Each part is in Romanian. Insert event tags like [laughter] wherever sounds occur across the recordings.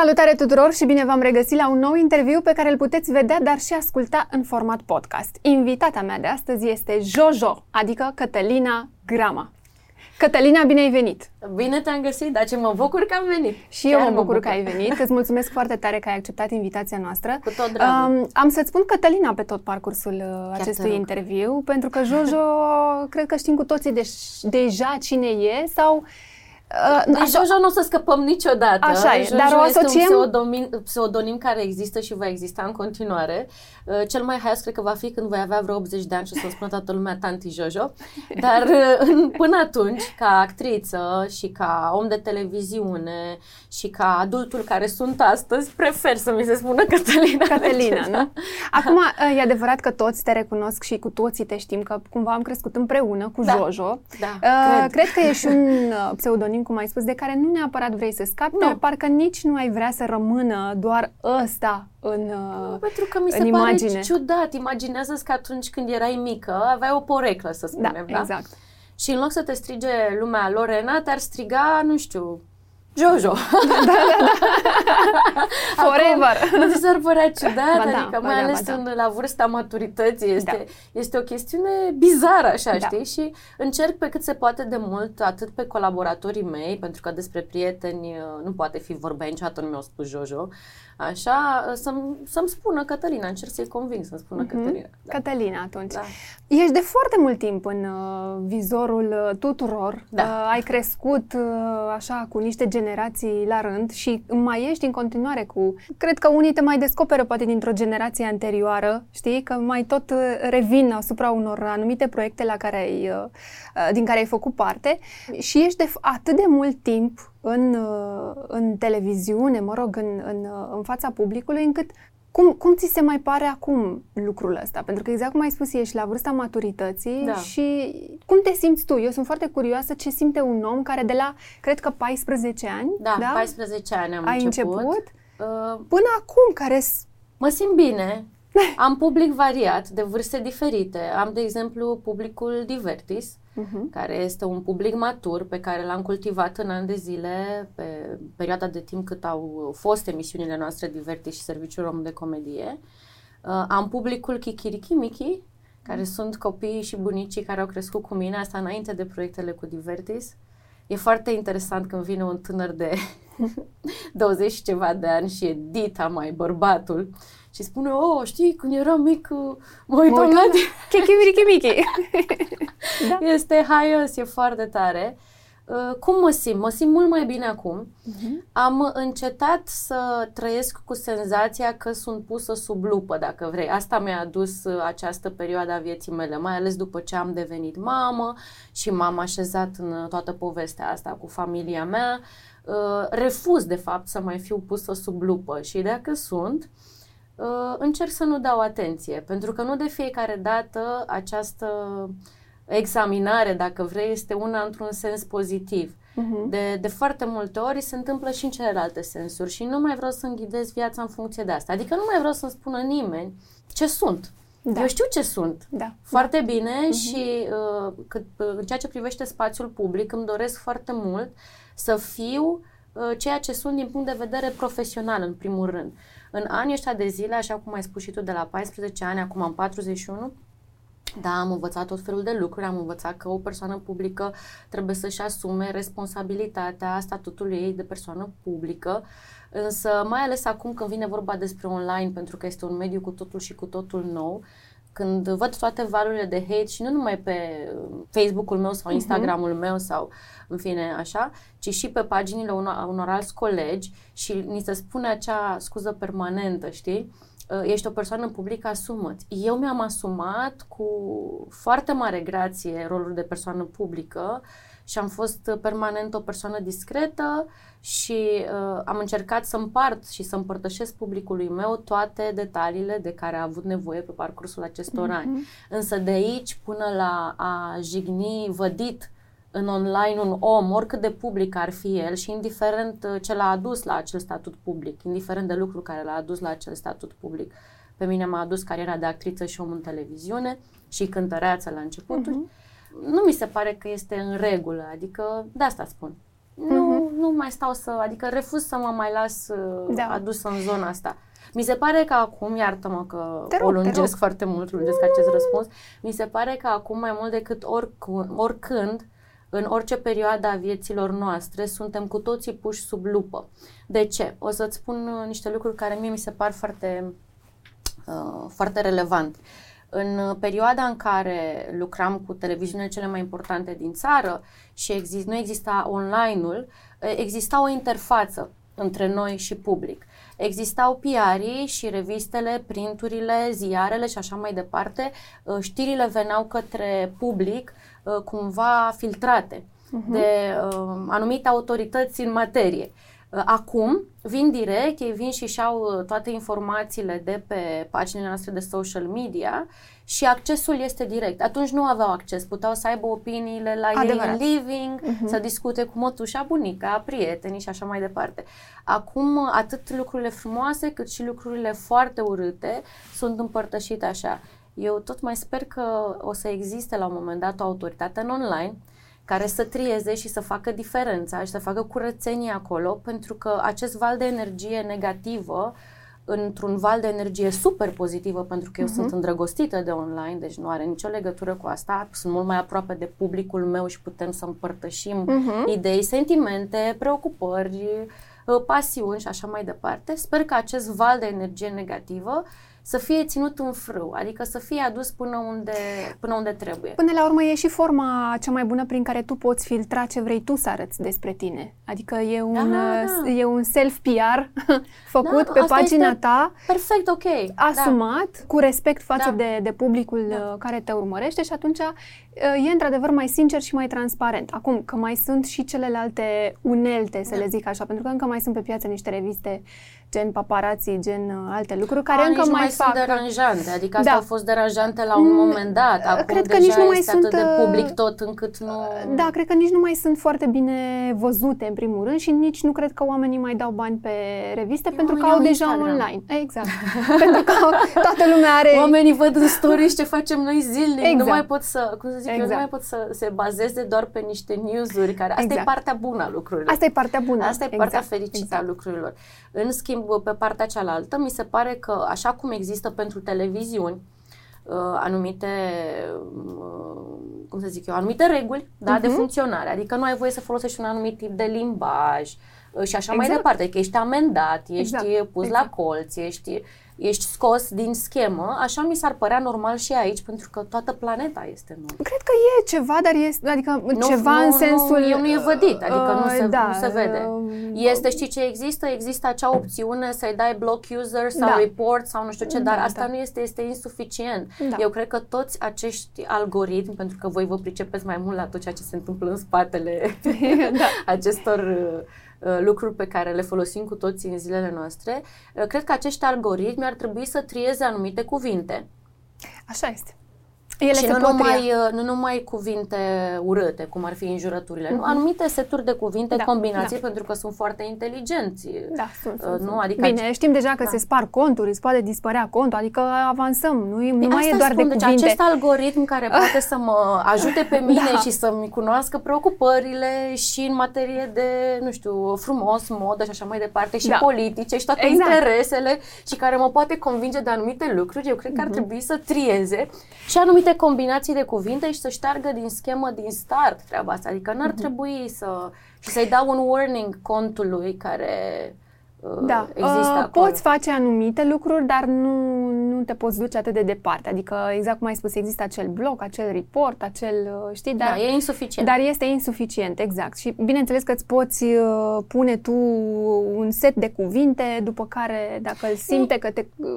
Salutare tuturor și bine v-am regăsit la un nou interviu pe care îl puteți vedea, dar și asculta în format podcast. Invitata mea de astăzi este Jojo, adică Cătălina Grama. Cătălina, bine ai venit! Bine te-am găsit, dar ce mă bucur că am venit. Și eu mă bucur, bucur că ai venit. Îți mulțumesc foarte tare că ai acceptat invitația noastră. Cu tot dragul. Um, am să-ți spun Cătălina pe tot parcursul uh, Chiar acestui interviu, pentru că Jojo, [laughs] cred că știm cu toții deș- deja cine e sau Uh, deci așa, Jojo nu o să scăpăm niciodată. Așa e, Jojo dar o asociem... este un pseudonim, pseudonim care există și va exista în continuare. Uh, cel mai haios cred că va fi când voi avea vreo 80 de ani și o să spună toată lumea Tanti Jojo. [laughs] Dar uh, până atunci, ca actriță și ca om de televiziune și ca adultul care sunt astăzi, prefer să mi se spună Cătălina. Cătălina, nu? [laughs] Acum, uh, e adevărat că toți te recunosc și cu toții te știm că cumva am crescut împreună cu Da. Jojo. Da, Uh, cred. cred că e și un uh, pseudonim, cum ai spus, de care nu neapărat vrei să scapi, Nu. dar parcă nici nu ai vrea să rămână doar ăsta în, uh, Pentru că mi se în pare imagine. ciudat. Imaginează-ți că atunci când erai mică, aveai o poreclă, să Da, spunem, da? exact. Și în loc să te strige lumea Lorena, te-ar striga, nu știu, Jojo. [laughs] Forever! Nu ți s-ar părea ciudat? Ba da, adică ba mai da, ales ba da. în, la vârsta maturității este, este o chestiune bizară, așa, Da. știi? Și încerc pe cât se poate de mult, atât pe colaboratorii mei, pentru că despre prieteni uh, nu poate fi vorba, niciodată nu mi-au spus Jojo, așa, uh, să-mi, să-mi spună Cătălina, încerc să-i conving să-mi spună Mhm. Cătălina. Da. Cătălina, atunci. Da. Ești de foarte mult timp în uh, vizorul uh, tuturor. Da. Uh, ai crescut uh, așa cu niște generații la rând și mai ești în continuare cu... Cred că unii te mai descoperă poate dintr-o generație anterioară, știi? Că mai tot uh, revin asupra unor anumite proiecte la care ai, uh, uh, din care ai făcut parte și ești de f- atât de mult timp în, uh, în televiziune, mă rog, în, în, uh, în fața publicului, încât cum, cum ți se mai pare acum lucrul ăsta? Pentru că exact cum ai spus, ești la vârsta maturității Da. și cum te simți tu? Eu sunt foarte curioasă ce simte un om care de la, cred că 14 ani, Da, 14 ani am ai început. început, Uh, până acum, care s- Mă simt bine. [laughs] Am public variat, de vârste diferite. Am, de exemplu, publicul Divertis, Mhm. care este un public matur pe care l-am cultivat în ani de zile, pe perioada de timp cât au fost emisiunile noastre Divertis și Serviciul Rom de Comedie. Uh, am publicul Kikiriki Miki, care sunt copiii și bunicii care au crescut cu mine, asta înainte de proiectele cu Divertis. E foarte interesant când vine un tânăr de [laughs] 20 și ceva de ani și e Dita mai bărbatul și spune, oh, știi, când eram mic, uh, mă uitam uitam la la- tine." [laughs] Chichi-mirichi-michi. [laughs] da. Este haios, e foarte tare. Uh, Cum mă simt? Mă simt mult mai bine acum. Mhm. Am încetat să trăiesc cu senzația că sunt pusă sub lupă, dacă vrei. Asta mi-a adus uh, această perioadă a vieții mele, mai ales după ce am devenit mamă și m-am așezat în uh, toată povestea asta cu familia mea. Uh, Refuz, de fapt, să mai fiu pusă sub lupă și dacă sunt, uh, încerc să nu dau atenție, pentru că nu de fiecare dată această examinare, dacă vrei, este una într-un sens pozitiv. Mhm. De, de foarte multe ori se întâmplă și în celelalte sensuri și nu mai vreau să înghidez viața în funcție de asta. Adică nu mai vreau să-mi spună nimeni ce sunt. Da. Eu știu ce sunt. Da. Foarte bine și uh, cât, uh, în ceea ce privește spațiul public îmi doresc foarte mult să fiu uh, ceea ce sunt din punct de vedere profesional în primul rând. În anii ăștia de zile, așa cum ai spus și tu, de la 14 ani, acum am 41, da, am învățat tot felul de lucruri, am învățat că o persoană publică trebuie să-și asume responsabilitatea statutului ei de persoană publică, însă mai ales acum când vine vorba despre online, pentru că este un mediu cu totul și cu totul nou, când văd toate valurile de hate și nu numai pe uh, Facebook-ul meu sau Instagram-ul meu sau în fine așa, ci și pe paginile unor, unor alți colegi și ni se spune acea scuză permanentă, știi? Uh, Ești o persoană publică, asumă-ți. Eu mi-am asumat cu foarte mare grație rolul de persoană publică și am fost uh, permanent o persoană discretă și uh, am încercat să împart și să împărtășesc publicului meu toate detaliile de care a avut nevoie pe parcursul acestor ani. Însă de aici până la a jigni vădit în online un om, oricât de public ar fi el și indiferent uh, ce l-a adus la acel statut public, indiferent de lucrul care l-a adus la acel statut public. Pe mine m-a adus cariera de actriță și om în televiziune și cântăreață la începuturi. Nu mi se pare că este în regulă, adică de asta spun. Nu, nu mai stau să, adică refuz să mă mai las uh, Da. adus în zona asta. Mi se pare că acum, iartă-mă că Te rog, o te lungesc rog. foarte mult, lungesc acest răspuns, mi se pare că acum mai mult decât oricând, oricând în orice perioadă a vieților noastre, suntem cu toții puși sub lupă. De ce? O să-ți spun uh, niște lucruri care mie mi se par foarte, uh, foarte relevante. În uh, perioada în care lucram cu televiziunile cele mai importante din țară și exist, nu exista online-ul, uh, exista o interfață între noi și public. Existau PR-ii și revistele, printurile, ziarele și așa mai departe. Uh, Știrile veneau către public uh, cumva filtrate de uh, anumite autorități în materie. Uh, Acum vin direct, ei vin și și-au uh, toate informațiile de pe paginile noastre de social media și accesul este direct. Atunci nu aveau acces, puteau să aibă opiniile la Adevărat. ei în living, să discute cu mătușa, bunica, prietenii și așa mai departe. Acum uh, atât lucrurile frumoase cât și lucrurile foarte urâte sunt împărtășite așa. Eu tot mai sper că o să existe la un moment dat o autoritate în online care să trieze și să facă diferența și să facă curățenie acolo, pentru că acest val de energie negativă într-un val de energie super pozitivă, pentru că eu sunt îndrăgostită de online, deci nu are nicio legătură cu asta, sunt mult mai aproape de publicul meu și putem să împărtășim idei, sentimente, preocupări, uh, pasiuni și așa mai departe. Sper că acest val de energie negativă să fie ținut în frâu, adică să fie adus până unde, până unde trebuie. Până la urmă e și forma cea mai bună prin care tu poți filtra ce vrei tu să arăți despre tine. Adică e un, Da, da. e un self-PR [laughs] făcut Da, pe asta pagina este ta, Perfect, ok. asumat, cu respect față Da. de, de publicul Da. uh, care te urmărește și atunci uh, e într-adevăr mai sincer și mai transparent. Acum, că mai sunt și celelalte unelte, să Da. le zic așa, pentru că încă mai sunt pe piață niște reviste gen paparații, gen uh, alte lucruri, care A, încă nici nu mai, mai fac... sunt deranjante, adică astea Da. au fost deranjante la un moment dat. Acum cred că deja nici nu mai este sunt, atât de uh, public tot încât nu... Da, cred că nici nu mai sunt foarte bine văzute în primul rând și nici nu cred că oamenii mai dau bani pe reviste pentru că oamenii au au deja Instagram. online. Exact. [laughs] pentru că toată lumea are... Oamenii văd în stories ce facem noi zilnic, Exact. nu mai pot să, cum să zic, eu, nu Exact. mai pot să se bazeze doar pe niște news-uri care, asta Exact. e partea bună a lucrurilor. Asta e partea bună. Asta e partea exact. fericită exact. a lucrurilor. În schimb, pe partea cealaltă, mi se pare că, așa cum există pentru televiziuni, uh, anumite, uh, cum să zic eu, anumite reguli da, de Mhm. funcționare. Adică nu ai voie să folosești un anumit tip de limbaj uh, și așa mai Exact. departe. Că ești amendat, ești Exact, pus exact. la colț, ești, ești scos din schemă. Așa mi s-ar părea normal și aici, pentru că toată planeta este în urmă. Cred că e ceva, dar este, adică Nu, ceva nu, în sensul... Nu, nu e vădit, adică nu, uh, se, da, nu se vede. uh, Este, știi ce există? Există acea opțiune să-i dai block user sau Da. report sau nu știu ce, dar Da, asta da. nu este, este insuficient. Da. Eu cred că toți acești algoritmi, pentru că voi vă pricepeți mai mult la tot ceea ce se întâmplă în spatele [laughs] da. [laughs] acestor uh, uh, lucruri pe care le folosim cu toții în zilele noastre, uh, cred că acești algoritmi ar trebui să trieze anumite cuvinte. Așa este. Ele și se nu pot numai, tria. uh, nu numai cuvinte urâte, cum ar fi înjurăturile, nu, anumite seturi de cuvinte, Mhm. Da, combinații, da. pentru că sunt foarte inteligenți. Da, sunt, Uh, sunt, nu, sunt. adică Bine, știm deja că Da. se spar conturi, îți poate dispărea contul, adică avansăm, nu, e- nu Păi mai asta e doar spun, de deci cuvinte. acest algoritm care poate să mă ajute pe [laughs] mine Da. și să-mi cunoască preocupările și în materie de, nu știu, frumos, modă și așa mai departe, și Da. politice și toate Exact. interesele și care mă poate convinge de anumite lucruri, eu cred Mhm. că ar trebui să trieze și anumite combinații de cuvinte și să șteargă din schemă, din start treaba asta. Adică n-ar Mhm. trebui să... și să-i dau un warning contului care uh, Da, există uh, acolo. poți face anumite lucruri, dar nu, nu te poți duce atât de departe. Adică, exact cum ai spus, există acel blog, acel report, acel, uh, știi, dar, da, e insuficient. dar este insuficient, exact. Și bineînțeles că îți poți uh, pune tu un set de cuvinte, după care, dacă îl simte că te, uh,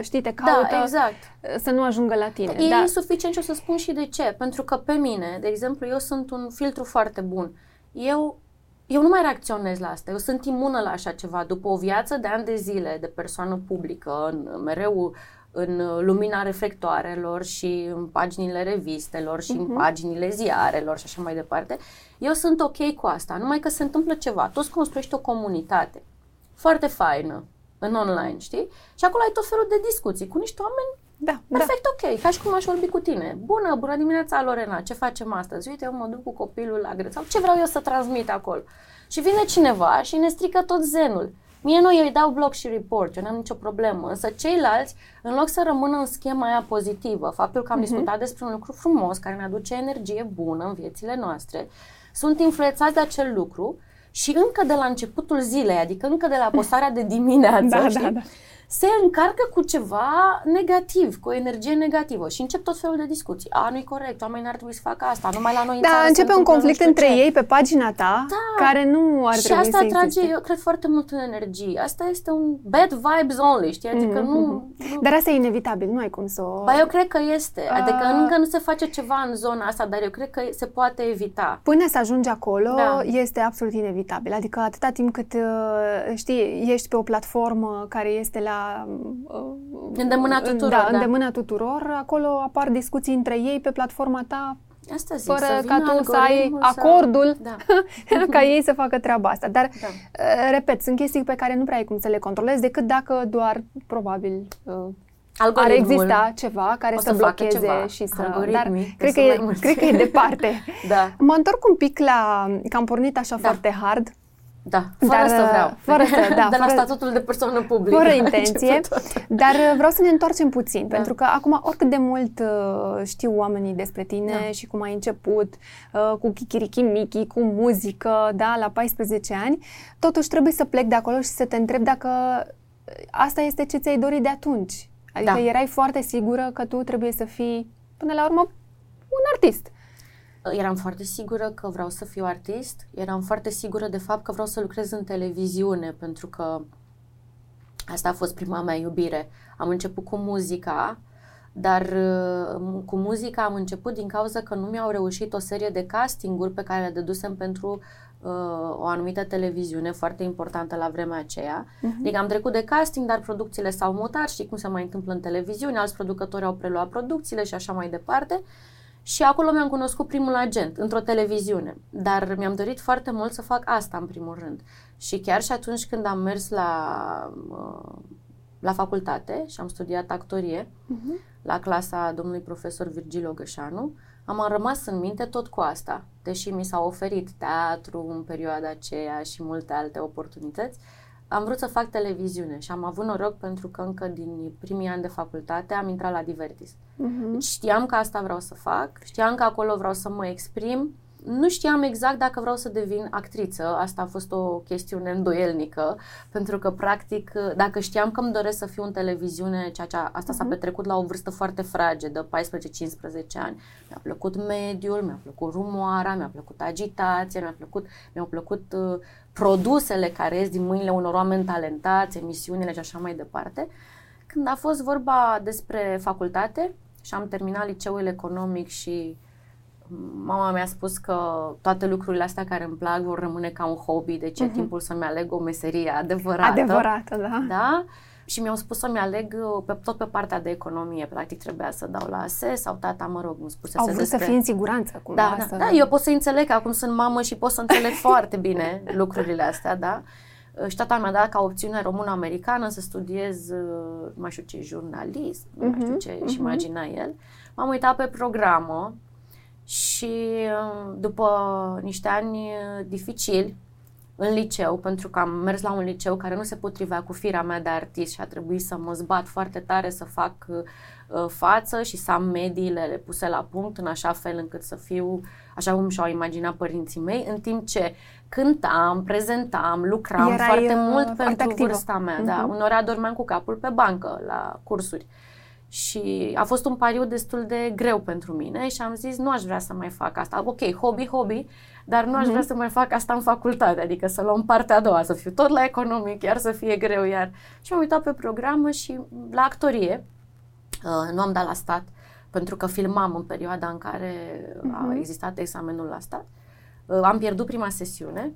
știi, te caută, da, exact. uh, să nu ajungă la tine. E da. insuficient și o să spun și de ce. Pentru că pe mine, de exemplu, eu sunt un filtru foarte bun. Eu, eu nu mai reacționez la asta. Eu sunt imună la așa ceva. După o viață de ani de zile de persoană publică, în, mereu în lumina reflectoarelor și în paginile revistelor și în paginile ziarelor și așa mai departe, eu sunt ok cu asta. Numai că se întâmplă ceva. Tu îți construiești o comunitate foarte faină în online, știi? Și acolo ai tot felul de discuții cu niște oameni Da, Perfect, da. ok, ca și cum aș vorbi cu tine. Bună, bună dimineața, Lorena, ce facem astăzi? Uite, eu mă duc cu copilul la greu sau ce vreau eu să transmit acolo. Și vine cineva și ne strică tot zenul. Mie nu, eu îi dau blog și report, eu n-am nicio problemă, însă ceilalți, în loc să rămână în schema aia pozitivă, faptul că am uh-huh. discutat despre un lucru frumos care ne aduce energie bună în viețile noastre, sunt influențați de acel lucru și încă de la începutul zilei, adică încă de la postarea de dimineață, da, știi? da, da se încarcă cu ceva negativ, cu o energie negativă și încep tot felul de discuții. A, nu-i corect, oamenii ar trebui să facă asta, numai la noi în Da, țară începe un conflict între ce. ei pe pagina ta, da. care nu ar și trebui asta să atrage, existe. eu cred, foarte mult în energie. Asta este un bad vibes only, știi? Adică mm-hmm. nu, nu... Dar asta e inevitabil, nu ai cum să o... Ba, eu cred că este. Adică uh... încă nu se face ceva în zona asta, dar eu cred că se poate evita. Până să ajungi acolo, da. este absolut inevitabil. Adică atâta timp cât, uh, știi, ești pe o platformă care este la uh, Îndemâna tuturor. Da, da, îndemâna tuturor. Acolo apar discuții între ei pe platforma ta Asta zic, fără să ca tu să ai acordul da. [laughs] ca ei să facă treaba asta. Dar, da. Uh, repet, sunt chestii pe care nu prea ai cum să le controlezi decât dacă doar, probabil, uh, ar exista ceva care să, să blocheze ceva. și să... Dar cred că, e, cred că e departe. [laughs] da. Mă întorc un pic la... că am pornit așa da. foarte hard da, fără dar, să vreau. Fără să, da, [laughs] de la fără, statutul de persoană publică. Fără [laughs] intenție, dar uh, vreau să ne întoarcem puțin, da. pentru că acum oricât de mult uh, știu oamenii despre tine da. și cum ai început, uh, cu chikiriki cu muzică, da, la 14 ani, totuși trebuie să plec de acolo și să te întreb dacă uh, asta este ce ți-ai dorit de atunci. Adică da. erai foarte sigură că tu trebuie să fii, până la urmă, un artist. Eram foarte sigură că vreau să fiu artist, eram foarte sigură de fapt că vreau să lucrez în televiziune, pentru că asta a fost prima mea iubire. Am început cu muzica, dar uh, cu muzica am început din cauza că nu mi-au reușit o serie de castinguri pe care le dedusem pentru uh, o anumită televiziune foarte importantă la vremea aceea. Uh-huh. Adică am trecut de casting, dar producțiile s-au mutat, știi cum se mai întâmplă în televiziune, alți producători au preluat producțiile și așa mai departe. Uh, și acolo mi-am cunoscut primul agent, într-o televiziune. Dar mi-am dorit foarte mult să fac asta, în primul rând. Și chiar și atunci când am mers la, la facultate și am studiat actorie, uh-huh. la clasa domnului profesor Virgil Ogășanu, am rămas în minte tot cu asta. Deși mi s-a oferit teatru în perioada aceea și multe alte oportunități, am vrut să fac televiziune și am avut noroc pentru că încă din primii ani de facultate am intrat la Divertis. Uh-huh. Știam că asta vreau să fac, știam că acolo vreau să mă exprim nu știam exact dacă vreau să devin actriță, asta a fost o chestiune îndoielnică, pentru că, practic, dacă știam că îmi doresc să fiu în televiziune, ceea ce asta uh-huh. s-a mhm. petrecut la o vârstă foarte fragedă, 14-15 ani, mi-a plăcut mediul, mi-a plăcut rumoara, mi-a plăcut agitația, mi-a plăcut, mi-au plăcut uh, produsele care ies din mâinile unor oameni talentați, emisiunile și așa mai departe. Când a fost vorba despre facultate și am terminat liceul economic și mama mi-a spus că toate lucrurile astea care îmi plac vor rămâne ca un hobby, deci uh-huh. e mhm. timpul să-mi aleg o meserie adevărată. Adevărată, da. Da? Și mi-au spus să-mi aleg uh, pe, tot pe partea de economie. Practic trebuia să dau la ASE sau tata, mă rog, îmi spusese Au vrut despre... să fii în siguranță cumva. Da, da, să... da, eu pot să înțeleg că acum sunt mamă și pot să înțeleg [laughs] foarte bine lucrurile astea, da? Uh, și tata mi-a dat ca opțiune română-americană să studiez, uh, nu mai știu ce, jurnalist, nu mai știu mhm, ce uh-huh. și imagina el. M-am uitat pe programă, și uh, după niște ani uh, dificili în liceu, pentru că am mers la un liceu care nu se potrivea cu firea mea de artist și a trebuit să mă zbat foarte tare să fac uh, față și să am mediile puse la punct în așa fel încât să fiu așa cum și-au imaginat părinții mei, în timp ce cântam, prezentam, lucram Erai, foarte mult uh, pentru activă. vârsta mea. Uh-huh. Da, mhm. uneori adormeam cu capul pe bancă la cursuri. Uh, și a fost un pariu destul de greu pentru mine și am zis, nu aș vrea să mai fac asta. Ok, hobby, hobby, dar nu aș vrea mhm. să mai fac asta în facultate, adică să luăm partea a doua, să fiu tot la economic, iar să fie greu, iar... Și m-am uitat pe programă și la actorie, uh, nu am dat la stat, pentru că filmam în perioada în care uh-huh. a mhm. existat examenul la stat. Uh, am pierdut prima sesiune,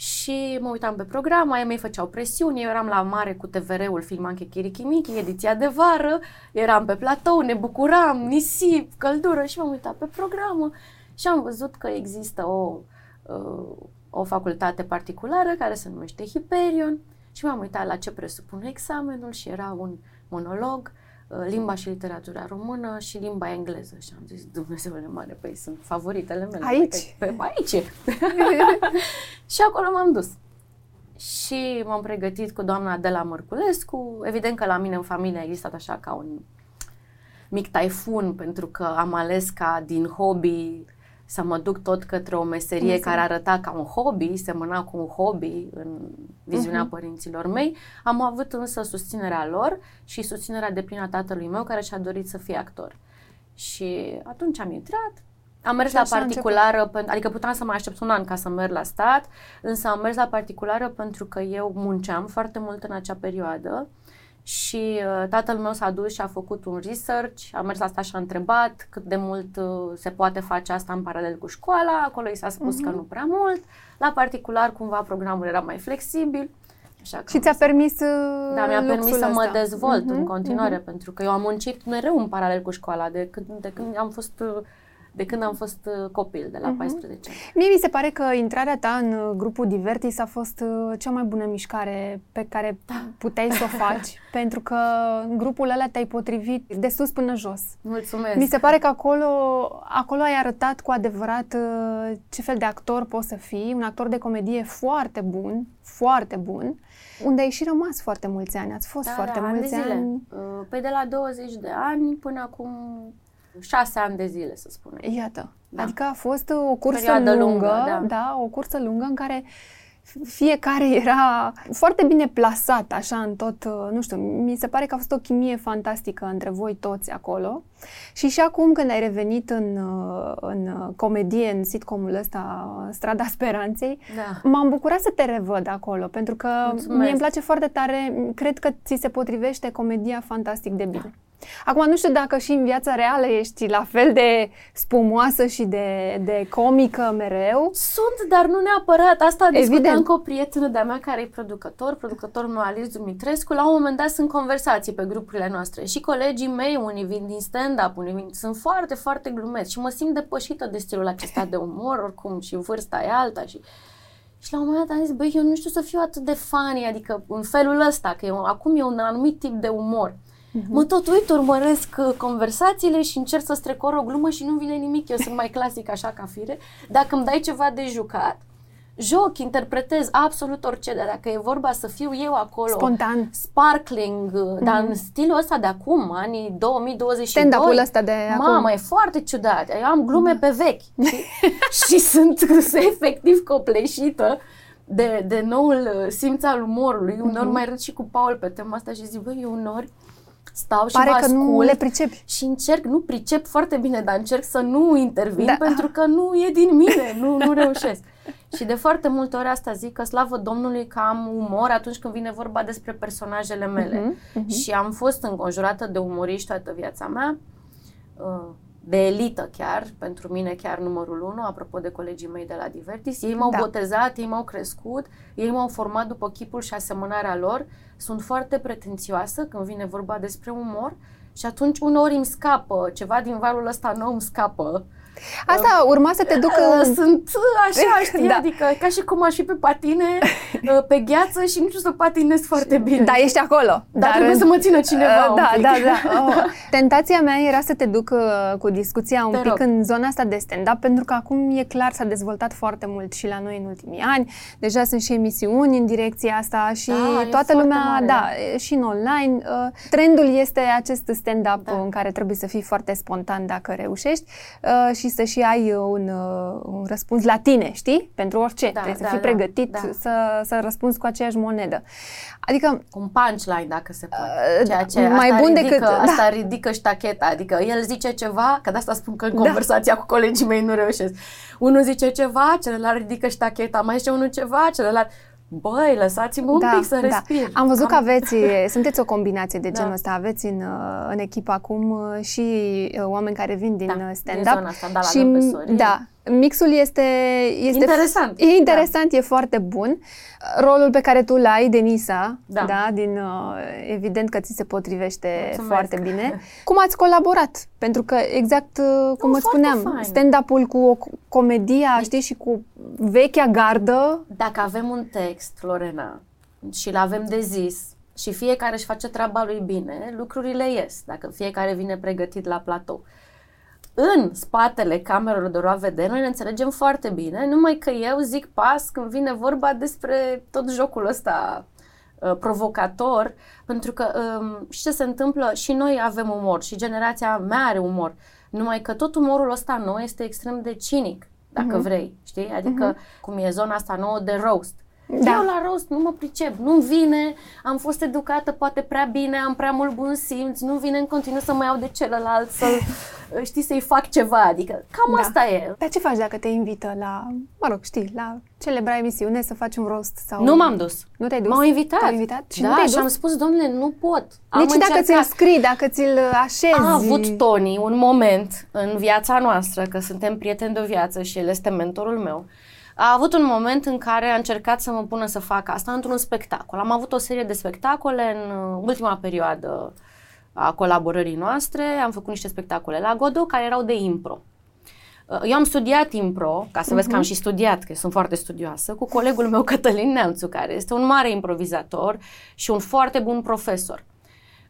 și mă uitam pe program, aia mei făceau presiuni, eu eram la mare cu TVR-ul, filmam Chechirichimichi, ediția de vară, eram pe platou, ne bucuram, nisip, căldură și m-am uitat pe programă și am văzut că există o, uh, o facultate particulară care se numește Hyperion și m-am uitat la ce presupune examenul și era un monolog uh, limba și literatura română și limba engleză. Și am zis, Dumnezeule mare, păi sunt favoritele mele. Aici? Pe, pe aici. [laughs] și acolo m-am dus. Și m-am pregătit cu doamna Adela Mărculescu. Evident că la mine în familie a existat așa ca un mic taifun, pentru că am ales ca din hobby să mă duc tot către o meserie Meserie. care arăta ca un hobby, semăna cu un hobby în viziunea uh-huh. părinților mei. Am avut însă susținerea lor și susținerea de plină a tatălui meu care și-a dorit să fie actor. Și atunci am intrat, am mers la particulară, pen, adică puteam să mai aștept un an ca să merg la stat, însă am mers la particulară pentru că eu munceam foarte mult în acea perioadă și uh, tatăl meu s-a dus și a făcut un research, a mers asta și a întrebat cât de mult uh, se poate face asta în paralel cu școala, acolo i s-a spus uh-huh. că mhm. nu prea mult, la particular cumva programul era mai flexibil. Așa și ți-a permis uh, Da, mi-a permis să mă dezvolt uh-huh, în continuare, uh-huh. pentru că eu am muncit mereu în paralel cu școala, de când, de când am fost uh, de când am fost uh, copil, de la uh-huh. 14 ani. Mie mi se pare că intrarea ta în uh, grupul Divertis a fost uh, cea mai bună mișcare pe care da. puteai să o faci, [laughs] pentru că grupul ăla te-ai potrivit de sus până jos. Mulțumesc! Mi se pare că acolo, acolo ai arătat cu adevărat ce fel de actor poți să fii, un actor de comedie foarte bun, foarte bun, unde ai și rămas foarte mulți ani, ați fost da, foarte da, mulți ani. ani. Păi de la 20 de ani până acum șase ani de zile, să spunem. Iată. Da. Adică a fost o cursă lungă, lungă da. da, o cursă lungă în care fiecare era foarte bine plasat, așa, în tot, nu știu, mi se pare că a fost o chimie fantastică între voi toți acolo. Și și acum când ai revenit în, în comedie, în sitcomul ăsta, Strada Speranței, da. m-am bucurat să te revăd acolo, pentru că Mulțumesc. mie îmi place foarte tare, cred că ți se potrivește comedia fantastic de bine. Da. Acum, nu știu dacă și în viața reală ești la fel de spumoasă și de, de comică mereu. Sunt, dar nu neapărat. Asta discutam cu o prietenă de-a mea care e producător, producătorul meu Alice Dumitrescu. La un moment dat sunt conversații pe grupurile noastre și colegii mei, unii vin din stand-up, unii vin, sunt foarte, foarte glumeți și mă simt depășită de stilul acesta de umor, oricum, și vârsta e alta și... Și la un moment dat am zis, băi, eu nu știu să fiu atât de funny, adică în felul ăsta, că eu, acum e un anumit tip de umor. Uh-huh. Mă tot uit, urmăresc uh, conversațiile și încerc să strecor o glumă și nu vine nimic. Eu sunt mai clasic așa ca fire. Dacă îmi dai ceva de jucat, joc, interpretez absolut orice, dar dacă e vorba să fiu eu acolo, spontan, sparkling, mm-hmm. dar în stilul ăsta de acum, anii 2022, stand-up-ul ăsta de mamă, acum. e foarte ciudat. Eu am glume da. pe vechi și, [laughs] și sunt [laughs] efectiv copleșită de, de noul uh, simț al umorului. Unor mm-hmm. mai râd și cu Paul pe tema asta și zic, băi, eu unori stau și Pare mă că ascult nu le pricepi. și încerc, nu pricep foarte bine, dar încerc să nu intervin da. pentru că nu e din mine, nu, nu reușesc. [laughs] și de foarte multe ori asta zic că slavă Domnului că am umor atunci când vine vorba despre personajele mele. Uh-huh, uh-huh. Și am fost înconjurată de umoriști toată viața mea. Uh, de elită chiar, pentru mine chiar numărul unu, apropo de colegii mei de la Divertis. Ei m-au da. botezat, ei m-au crescut, ei m-au format după chipul și asemănarea lor. Sunt foarte pretențioasă când vine vorba despre umor și atunci uneori îmi scapă, ceva din valul ăsta nou îmi scapă Asta urma să te ducă... Sunt așa, [laughs] știi, da. adică ca și cum aș fi pe patine, uh, pe gheață și nu știu să patinez foarte bine. Da, ești acolo. Dar, dar trebuie să mă țină cineva uh, Da, da, da. [laughs] Oh. Tentația mea era să te duc uh, cu discuția un te pic rog. în zona asta de stand-up, pentru că acum e clar s-a dezvoltat foarte mult și la noi în ultimii ani. Deja sunt și emisiuni în direcția asta și da, toată lumea, mare. da, și în online. Uh, trendul este acest stand-up da. în care trebuie să fii foarte spontan dacă reușești uh, și să și ai un, uh, un răspuns la tine, știi? Pentru orice. Da, Trebuie da, să fii da, pregătit da. Să, să răspunzi cu aceeași monedă. Adică... Un punchline, dacă se poate. Uh, Ceea ce mai asta bun ridică, decât... Asta da. ridică ștacheta. Adică el zice ceva, că de asta spun că în da. conversația cu colegii mei nu reușesc. Unul zice ceva, celălalt ridică ștacheta, mai zice unul ceva, celălalt băi, lăsați-mă un da, pic să da. respir. Am văzut Am... că aveți, sunteți o combinație de [laughs] genul da. ăsta, aveți în, în echipă acum uh, și uh, oameni care vin din da, stand-up. Din zona asta, da, la și, da, mixul este, este interesant. E interesant, da. e foarte bun. Rolul pe care tu l ai, Denisa, da. Da, din, uh, evident că ți se potrivește Mulțumesc. foarte bine. Cum ați colaborat? Pentru că exact uh, cum îți spuneam, stand-up-ul cu o comedia, deci, știi, și cu vechea gardă. Dacă avem un text, Lorena, și l avem de zis, și fiecare își face treaba lui bine, lucrurile ies, dacă fiecare vine pregătit la platou. În spatele camerelor de roa vedere, noi ne înțelegem foarte bine, numai că eu zic pas când vine vorba despre tot jocul ăsta uh, provocator, pentru că um, și ce se întâmplă, și noi avem umor și generația mea are umor, numai că tot umorul ăsta nou este extrem de cinic, dacă uh-huh. vrei, știi? Adică uh-huh. cum e zona asta nouă de roast. Da. Eu la rost nu mă pricep, nu vine, am fost educată poate prea bine, am prea mult bun simț, nu vine în continuu să mă iau de celălalt, să [laughs] știi, să-i fac ceva, adică cam da. asta e. Dar ce faci dacă te invită la, mă rog, știi, la celebra emisiune să faci un rost? Sau... Nu m-am dus. Nu te-ai dus? M-au invitat. Te-au invitat? Și da, nu te-ai dus? și am spus, domnule, nu pot. Am Nici încercat. dacă ți-l scrii, dacă ți-l așezi. A avut Tony un moment în viața noastră, că suntem prieteni de o viață și el este mentorul meu, a avut un moment în care a încercat să mă pună să fac asta într-un spectacol. Am avut o serie de spectacole în uh, ultima perioadă a colaborării noastre. Am făcut niște spectacole la Godot care erau de impro. Uh, eu am studiat impro, ca să uh-huh. vezi că am mhm. și studiat, că sunt foarte studioasă, cu colegul meu [laughs] Cătălin Neamțu, care este un mare improvizator și un foarte bun profesor.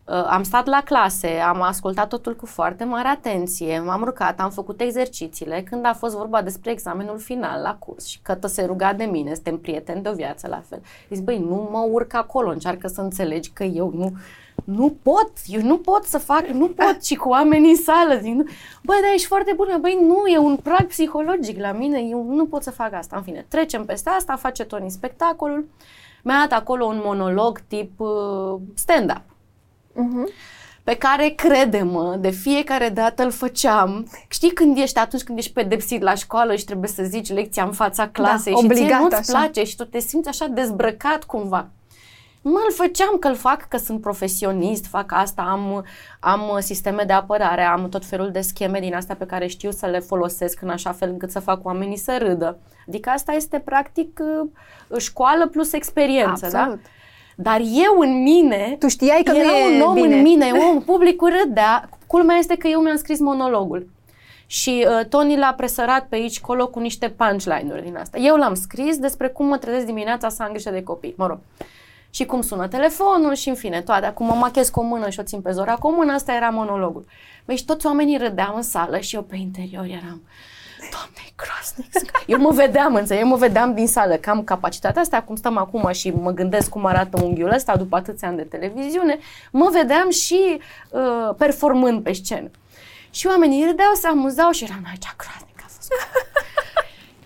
Uh, am stat la clase, am ascultat totul cu foarte mare atenție, m-am rugat, am făcut exercițiile. Când a fost vorba despre examenul final la curs și că se ruga de mine, suntem prieteni de o viață la fel, zic, băi, nu mă urc acolo, încearcă să înțelegi că eu nu, nu pot, eu nu pot să fac, nu pot și cu oamenii în sală. Zic, nu. Băi, dar ești foarte bună, băi, nu, e un prag psihologic la mine, eu nu pot să fac asta. În fine, trecem peste asta, face Tony spectacolul. Mi-a dat acolo un monolog tip uh, stand-up uh-huh. pe care, crede-mă, de fiecare dată îl făceam. Știi când ești atunci când ești pedepsit la școală și trebuie să zici lecția în fața da, clasei da, și ție nu-ți așa. place și tu te simți așa dezbrăcat cumva. Mă, îl făceam că îl fac, că sunt profesionist, fac asta, am, am sisteme de apărare, am tot felul de scheme din astea pe care știu să le folosesc în așa fel încât să fac oamenii să râdă. Adică asta este practic școală plus experiență, da? Absolut. da? Dar eu în mine... Tu știai că era nu e un om bine. în mine, un publicul râdea. Culmea este că eu mi-am scris monologul. Și uh, Tony l-a presărat pe aici colo cu niște punchline-uri din asta. Eu l-am scris despre cum mă trezesc dimineața să am grijă de copii. Mă rog. Și cum sună telefonul și în fine toate. Acum mă machez cu o mână și o țin pe zora cu o mână, asta era monologul. Băi, și toți oamenii râdeau în sală și eu pe interior eram... Doamne, e groaznic. Eu mă vedeam, înțeleg, eu mă vedeam din sală, că am capacitatea asta, cum stăm acum și mă gândesc cum arată unghiul ăsta după atâția ani de televiziune, mă vedeam și uh, performând pe scenă. Și oamenii râdeau, se amuzau și eram, aici groaznic a fost.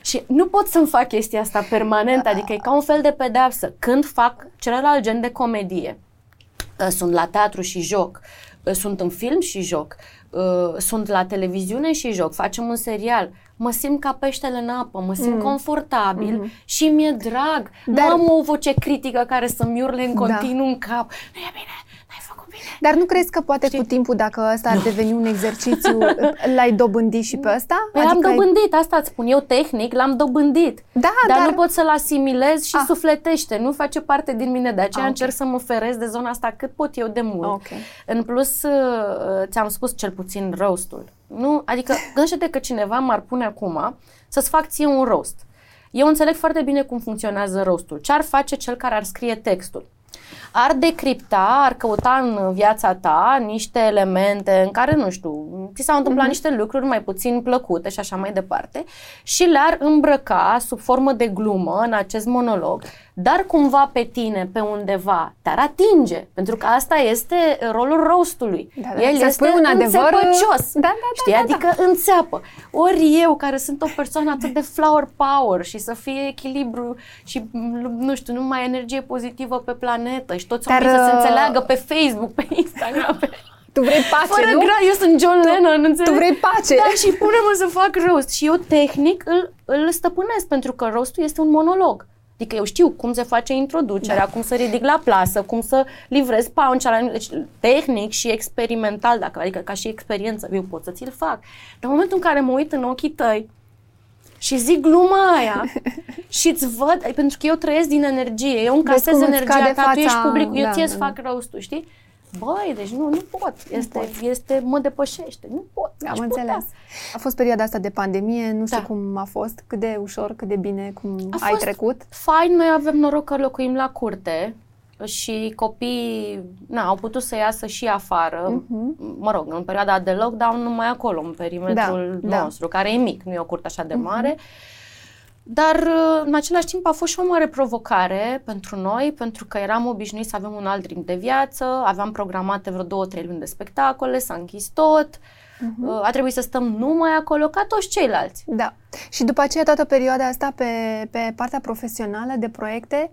și nu pot să-mi fac chestia asta permanent, adică e ca un fel de pedeapsă. Când fac celălalt gen de comedie, uh, sunt la teatru și joc, uh, sunt în film și joc, uh, sunt la televiziune și joc, facem un serial, mă simt ca peștele în apă, mă simt mm. confortabil mm-hmm. și mi-e drag. Dar... Nu am o voce critică care să-mi urle în da. continuu da. în cap. Nu e bine, bine. Dar nu crezi că poate Știi? cu timpul, dacă ăsta ar deveni un exercițiu, [laughs] l-ai dobândit și pe ăsta? Păi adică l-am dobândit, ai... asta îți spun eu tehnic, l-am dobândit. Da, dar, dar nu pot să-l asimilez și ah. sufletește, nu face parte din mine, de aceea ah, okay. încerc să mă ferez de zona asta cât pot eu de mult. Okay. În plus, uh, ți-am spus cel puțin roastul. Nu? Adică [laughs] gândește că cineva m-ar pune acum să-ți fac ție un roast. Eu înțeleg foarte bine cum funcționează roastul. Ce ar face cel care ar scrie textul? Ar decripta, ar căuta în viața ta niște elemente în care, nu știu, ți s-au întâmplat uh-huh. niște lucruri mai puțin plăcute și așa mai departe și le-ar îmbrăca sub formă de glumă în acest monolog dar cumva pe tine, pe undeva, te-ar atinge. Pentru că asta este rolul rostului. Da, da. El să este un adevăr înțepăcios. Da, da, da, știi? Da, da. Adică înțeapă. Ori eu, care sunt o persoană atât de flower power și să fie echilibru și, nu știu, numai energie pozitivă pe planetă și toți oamenii să se înțeleagă pe Facebook, pe Instagram, pe... Tu vrei pace, Fără nu? gra, eu sunt John tu, Lennon, înțelegi? Tu vrei pace. Da, și pune-mă să fac roast. Și eu tehnic îl, îl stăpânesc, pentru că roastul este un monolog. Adică eu știu cum se face introducerea, da. cum să ridic la plasă, cum să livrez punch deci tehnic și experimental, dacă, adică ca și experiență, eu pot să ți-l fac. Dar în momentul în care mă uit în ochii tăi și zic gluma aia [laughs] și îți văd, pentru că eu trăiesc din energie, eu încasez energia ta, tu ești public, eu da, ție îți da, fac roast știi? Băi, deci nu, nu pot. Este, nu pot. este, mă depășește. Nu pot. Am înțeles. Putea. A fost perioada asta de pandemie, nu știu da. cum a fost, cât de ușor, cât de bine, cum a ai trecut. fain, noi avem noroc că locuim la curte și copiii na, au putut să iasă și afară, uh-huh. mă rog, în perioada de lockdown numai acolo, în perimetrul da, nostru, da. care e mic, nu e o curte așa de mare. Uh-huh. Dar, în același timp, a fost și o mare provocare pentru noi, pentru că eram obișnuiți să avem un alt ritm de viață, aveam programate vreo două, trei luni de spectacole, s-a închis tot, uh-huh. a trebuit să stăm numai acolo ca toți ceilalți. Da. Și după aceea, toată perioada asta, pe, pe partea profesională de proiecte,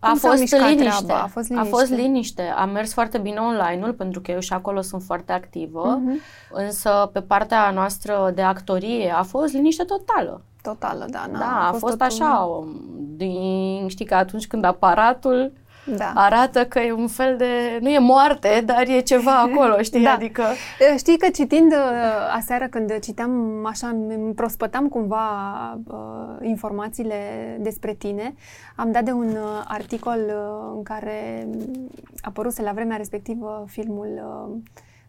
a fost, liniște. a fost liniște. A fost liniște. A mers foarte bine online-ul, pentru că eu și acolo sunt foarte activă, uh-huh. însă pe partea noastră de actorie a fost liniște totală totală, da. Da, a, a fost, fost așa, un... din, știi că atunci când aparatul da. arată că e un fel de, nu e moarte, dar e ceva acolo, [laughs] știi? Da. Adică... Știi că citind aseară când citeam așa, îmi prospătam cumva uh, informațiile despre tine, am dat de un uh, articol uh, în care apăruse la vremea respectivă filmul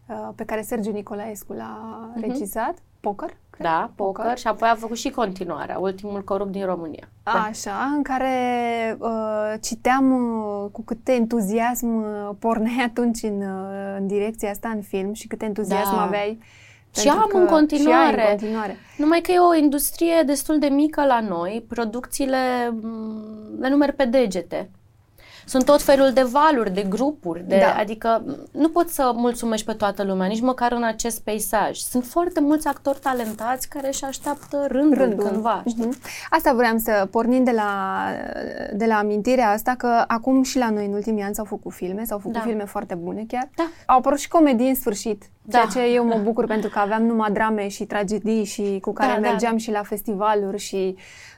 uh, pe care Sergiu Nicolaescu l-a uh-huh. regizat, Poker? Da, poker, poker și apoi a făcut și continuarea, ultimul corup din România. A, da. Așa, în care uh, citeam uh, cu cât entuziasm uh, porneai [laughs] atunci în, uh, în direcția asta în film și cât entuziasm da. aveai și am în continuare. Și în continuare. Numai că e o industrie destul de mică la noi, producțiile mm, le numeri pe degete. Sunt tot felul de valuri, de grupuri, de, da. adică nu poți să mulțumești pe toată lumea, nici măcar în acest peisaj. Sunt foarte mulți actori talentați care își așteaptă rândul, rândul. cândva. Uh-huh. Asta vreau să pornim de la, de la amintirea asta că acum și la noi în ultimii ani s-au făcut filme, s-au făcut da. filme foarte bune chiar. Da. Au apărut și comedii în sfârșit, da. ceea ce eu mă bucur [laughs] pentru că aveam numai drame și tragedii și cu care da, da. mergeam da. și la festivaluri și Uh,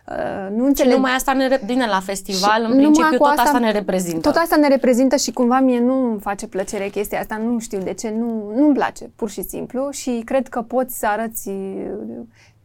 nu înțeleg. Și numai asta ne bine la festival, și în principiu tot asta, asta ne reprezintă. Tot asta ne reprezintă și cumva mie nu îmi face plăcere chestia asta, nu știu de ce, nu, nu-mi place, pur și simplu și cred că poți să arăți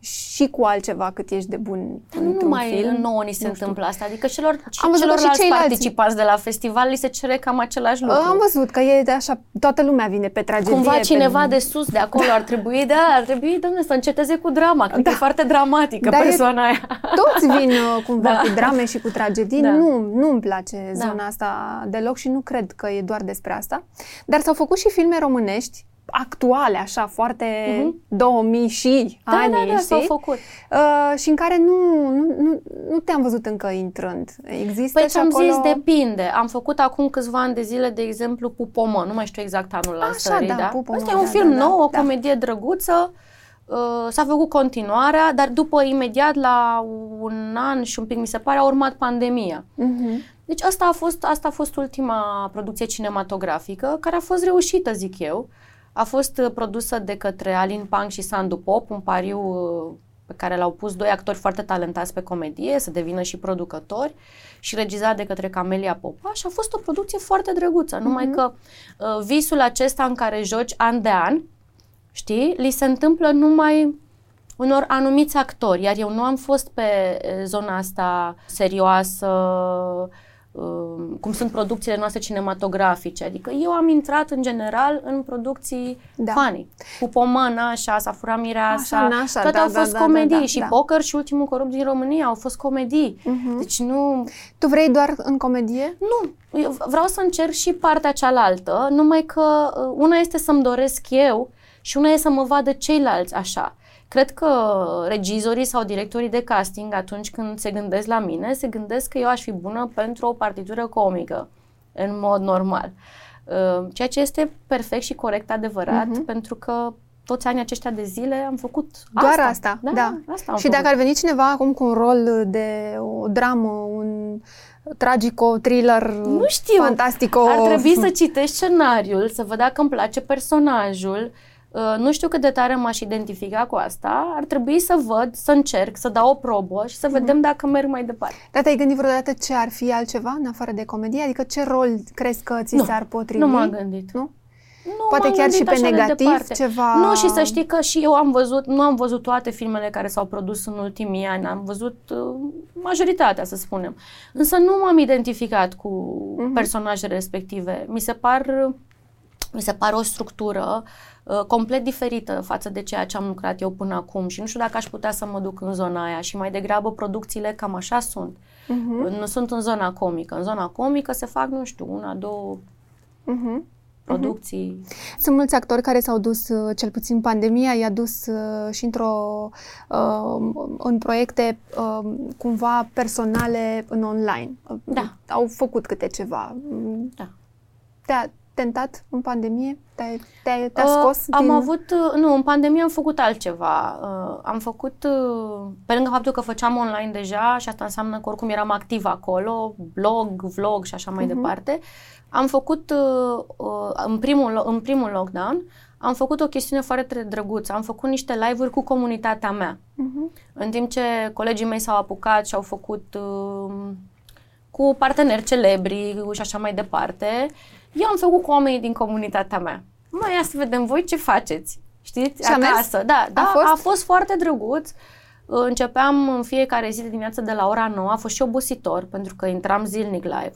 și cu altceva cât ești de bun Nu mai film. nouă ni se nu întâmplă știu. asta, adică celor, Am văzut celorlalți și participanți de la festival li se cere cam același lucru. Am văzut că e de așa, toată lumea vine pe tragedie. Cumva cineva pe... de sus, de acolo da. ar trebui, da, ar trebui, domnule, să înceteze cu drama, că da. e foarte dramatică Dar persoana e, aia. Toți vin uh, cumva [laughs] da. cu drame și cu tragedii. Da. Nu, nu îmi place da. zona asta deloc și nu cred că e doar despre asta. Dar s-au făcut și filme românești actuale, așa, foarte uh-huh. 2000 și da, ani, da, da, s-au făcut. Uh, și în care nu, nu, nu, nu te-am văzut încă intrând. Există păi și acolo... zis, depinde. Am făcut acum câțiva ani de zile, de exemplu, Pupomă, nu mai știu exact anul lansării, da? da? Pupomă, Asta e un da, film da, nou, da, o comedie da. drăguță, uh, s-a făcut continuarea, dar după, imediat, la un an și un pic, mi se pare, a urmat pandemia. Uh-huh. Deci asta a fost, asta a fost ultima producție cinematografică, care a fost reușită, zic eu. A fost uh, produsă de către Alin Pang și Sandu Pop, un pariu uh, pe care l-au pus doi actori foarte talentați pe comedie, să devină și producători și regizat de către Camelia Popa și a fost o producție foarte drăguță, mm-hmm. numai că uh, visul acesta în care joci an de an, știi, li se întâmplă numai unor anumiți actori, iar eu nu am fost pe uh, zona asta serioasă, Um, cum sunt producțiile noastre cinematografice. Adică eu am intrat în general în producții da. funny. Cu Pomana, așa, S-a furat mireasa, așa, așa, toate da, au fost da, comedii. Da, da, și da. Poker și Ultimul Corupt din România au fost comedii. Uh-huh. Deci nu... Tu vrei doar în comedie? Nu. Eu vreau să încerc și partea cealaltă, numai că uh, una este să-mi doresc eu și una este să mă vadă ceilalți așa. Cred că regizorii sau directorii de casting, atunci când se gândesc la mine, se gândesc că eu aș fi bună pentru o partitură comică, în mod normal. Uh, ceea ce este perfect și corect adevărat, uh-huh. pentru că toți anii aceștia de zile am făcut Doar asta. asta, da. da. asta am și făcut. dacă ar veni cineva acum cu un rol de o dramă, un tragico, thriller, nu știu. fantastico... Ar trebui [laughs] să citești scenariul, să văd dacă îmi place personajul, Uh, nu știu cât de tare m-aș identifica cu asta, ar trebui să văd, să încerc, să dau o probă și să mm-hmm. vedem dacă merg mai departe. Dar te-ai gândit vreodată ce ar fi altceva în afară de comedie? Adică ce rol crezi că ți nu, s-ar potrivi? Nu m-am gândit. Nu? Nu Poate chiar și pe negativ ceva... Nu, și să știi că și eu am văzut, nu am văzut toate filmele care s-au produs în ultimii ani, am văzut uh, majoritatea, să spunem. Însă nu m-am identificat cu uh-huh. personajele respective. Mi se par, mi se par o structură Uh, complet diferită față de ceea ce am lucrat eu până acum și nu știu dacă aș putea să mă duc în zona aia și mai degrabă producțiile cam așa sunt. Uh-huh. Nu sunt în zona comică. În zona comică se fac, nu știu, una, două uh-huh producții. Sunt mulți actori care s-au dus, uh, cel puțin pandemia, i-a dus uh, și într-o, uh, în proiecte cumva personale în online. Da. Au făcut câte ceva. Da. Te-a tentat în pandemie? Te-a, te-a, te-a scos uh, Am din... avut, nu, în pandemie am făcut altceva. Uh, am făcut, uh, pe lângă faptul că făceam online deja și asta înseamnă că oricum eram activ acolo, blog, vlog și așa mai uh-huh. departe, am făcut uh, uh, în, primul, în primul lockdown, am făcut o chestiune foarte drăguță. Am făcut niște live-uri cu comunitatea mea. Uh-huh. În timp ce colegii mei s-au apucat și au făcut uh, cu parteneri celebri și așa mai departe, eu am făcut cu oamenii din comunitatea mea. Mai ia să vedem voi ce faceți. Știți? Și acasă. Da, da, a fost? a fost foarte drăguț. Începeam în fiecare zi de dimineață de la ora 9. A fost și obositor pentru că intram zilnic live.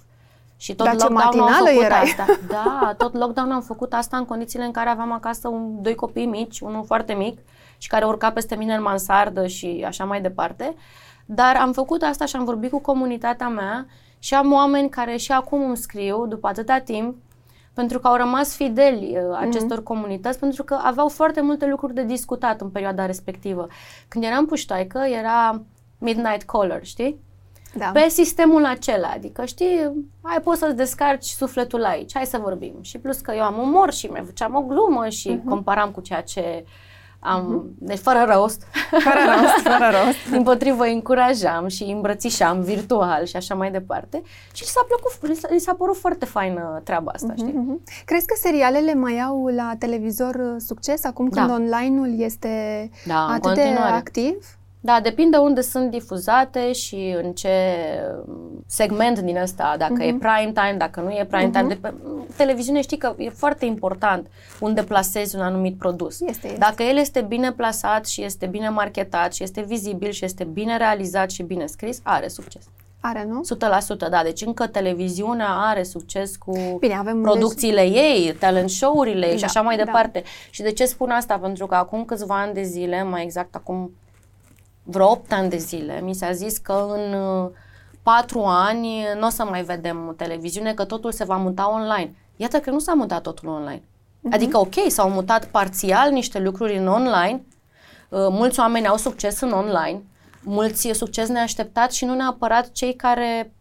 Și tot Dar lockdown am făcut erai. asta. [laughs] Da, tot lockdown am făcut asta în condițiile în care aveam acasă un, doi copii mici, unul foarte mic și care urca peste mine în mansardă și așa mai departe. Dar am făcut asta și am vorbit cu comunitatea mea și am oameni care și acum îmi scriu după atâta timp pentru că au rămas fideli uh, acestor mm-hmm. comunități, pentru că aveau foarte multe lucruri de discutat în perioada respectivă. Când eram puștoaică, era Midnight Caller, știi? da. pe sistemul acela. Adică, știi, hai poți să-ți descarci sufletul aici, hai să vorbim. Și plus că eu am umor și mi făceam o glumă și uh-huh. comparam cu ceea ce am, uh-huh. deci [laughs] fără rost. Fără rost, [laughs] fără rost. Din potrivă, încurajam și îmbrățișam virtual și așa mai departe. Și li s-a plăcut, li s-a, li s-a părut foarte faină treaba asta, uh-huh, știi? Uh-huh. Crezi că serialele mai au la televizor uh, succes acum când da. online-ul este da, atât de activ? Da, depinde unde sunt difuzate și în ce segment din ăsta, dacă uh-huh. e mhm. prime time, dacă nu e prime uh-huh. time. De, televiziune știi că e foarte important unde plasezi un anumit produs. Este, este. Dacă el este bine plasat și este bine marketat și este vizibil și este bine realizat și bine scris, are succes. Are, nu? 100%, da. Deci încă televiziunea are succes cu Bine, avem producțiile deci... ei, talent show-urile da, și așa mai da. departe. Și de ce spun asta? Pentru că acum câțiva ani de zile, mai exact acum vreo 8 ani de zile, mi s-a zis că în 4 uh, ani nu o să mai vedem televiziune, că totul se va muta online. Iată că nu s-a mutat totul online. Uh-huh. Adică, ok, s-au mutat parțial niște lucruri în online, uh, mulți oameni au succes în online, mulți succes neașteptat și nu neapărat cei care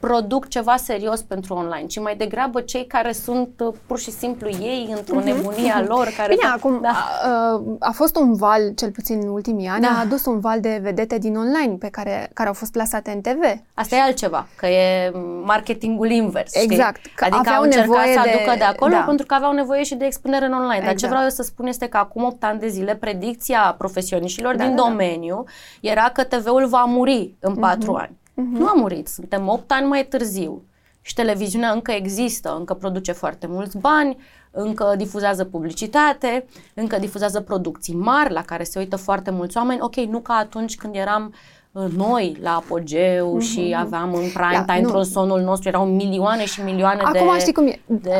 produc ceva serios pentru online, ci mai degrabă cei care sunt uh, pur și simplu ei într-o uh-huh. nebunie a lor. Care Bine, fac, acum da. a, a fost un val, cel puțin în ultimii ani, da. a adus un val de vedete din online pe care, care au fost plasate în TV. Asta e altceva, că e marketingul invers. Exact. Știi? Adică au încercat să aducă de, de acolo da. pentru că aveau nevoie și de expunere în online. Exact. Dar ce exact. vreau eu să spun este că acum 8 ani de zile predicția profesioniștilor da, din da, da. domeniu da. era că TV-ul va muri în 4 uh-huh. ani. Uh-huh. Nu a murit, suntem 8 ani mai târziu și televiziunea încă există, încă produce foarte mulți bani, încă difuzează publicitate, încă difuzează producții mari la care se uită foarte mulți oameni. Ok, nu ca atunci când eram uh, noi la apogeu mm-hmm. și mhm. aveam în prime da, time sonul nostru, erau milioane și milioane Acum, de, știi cum e. de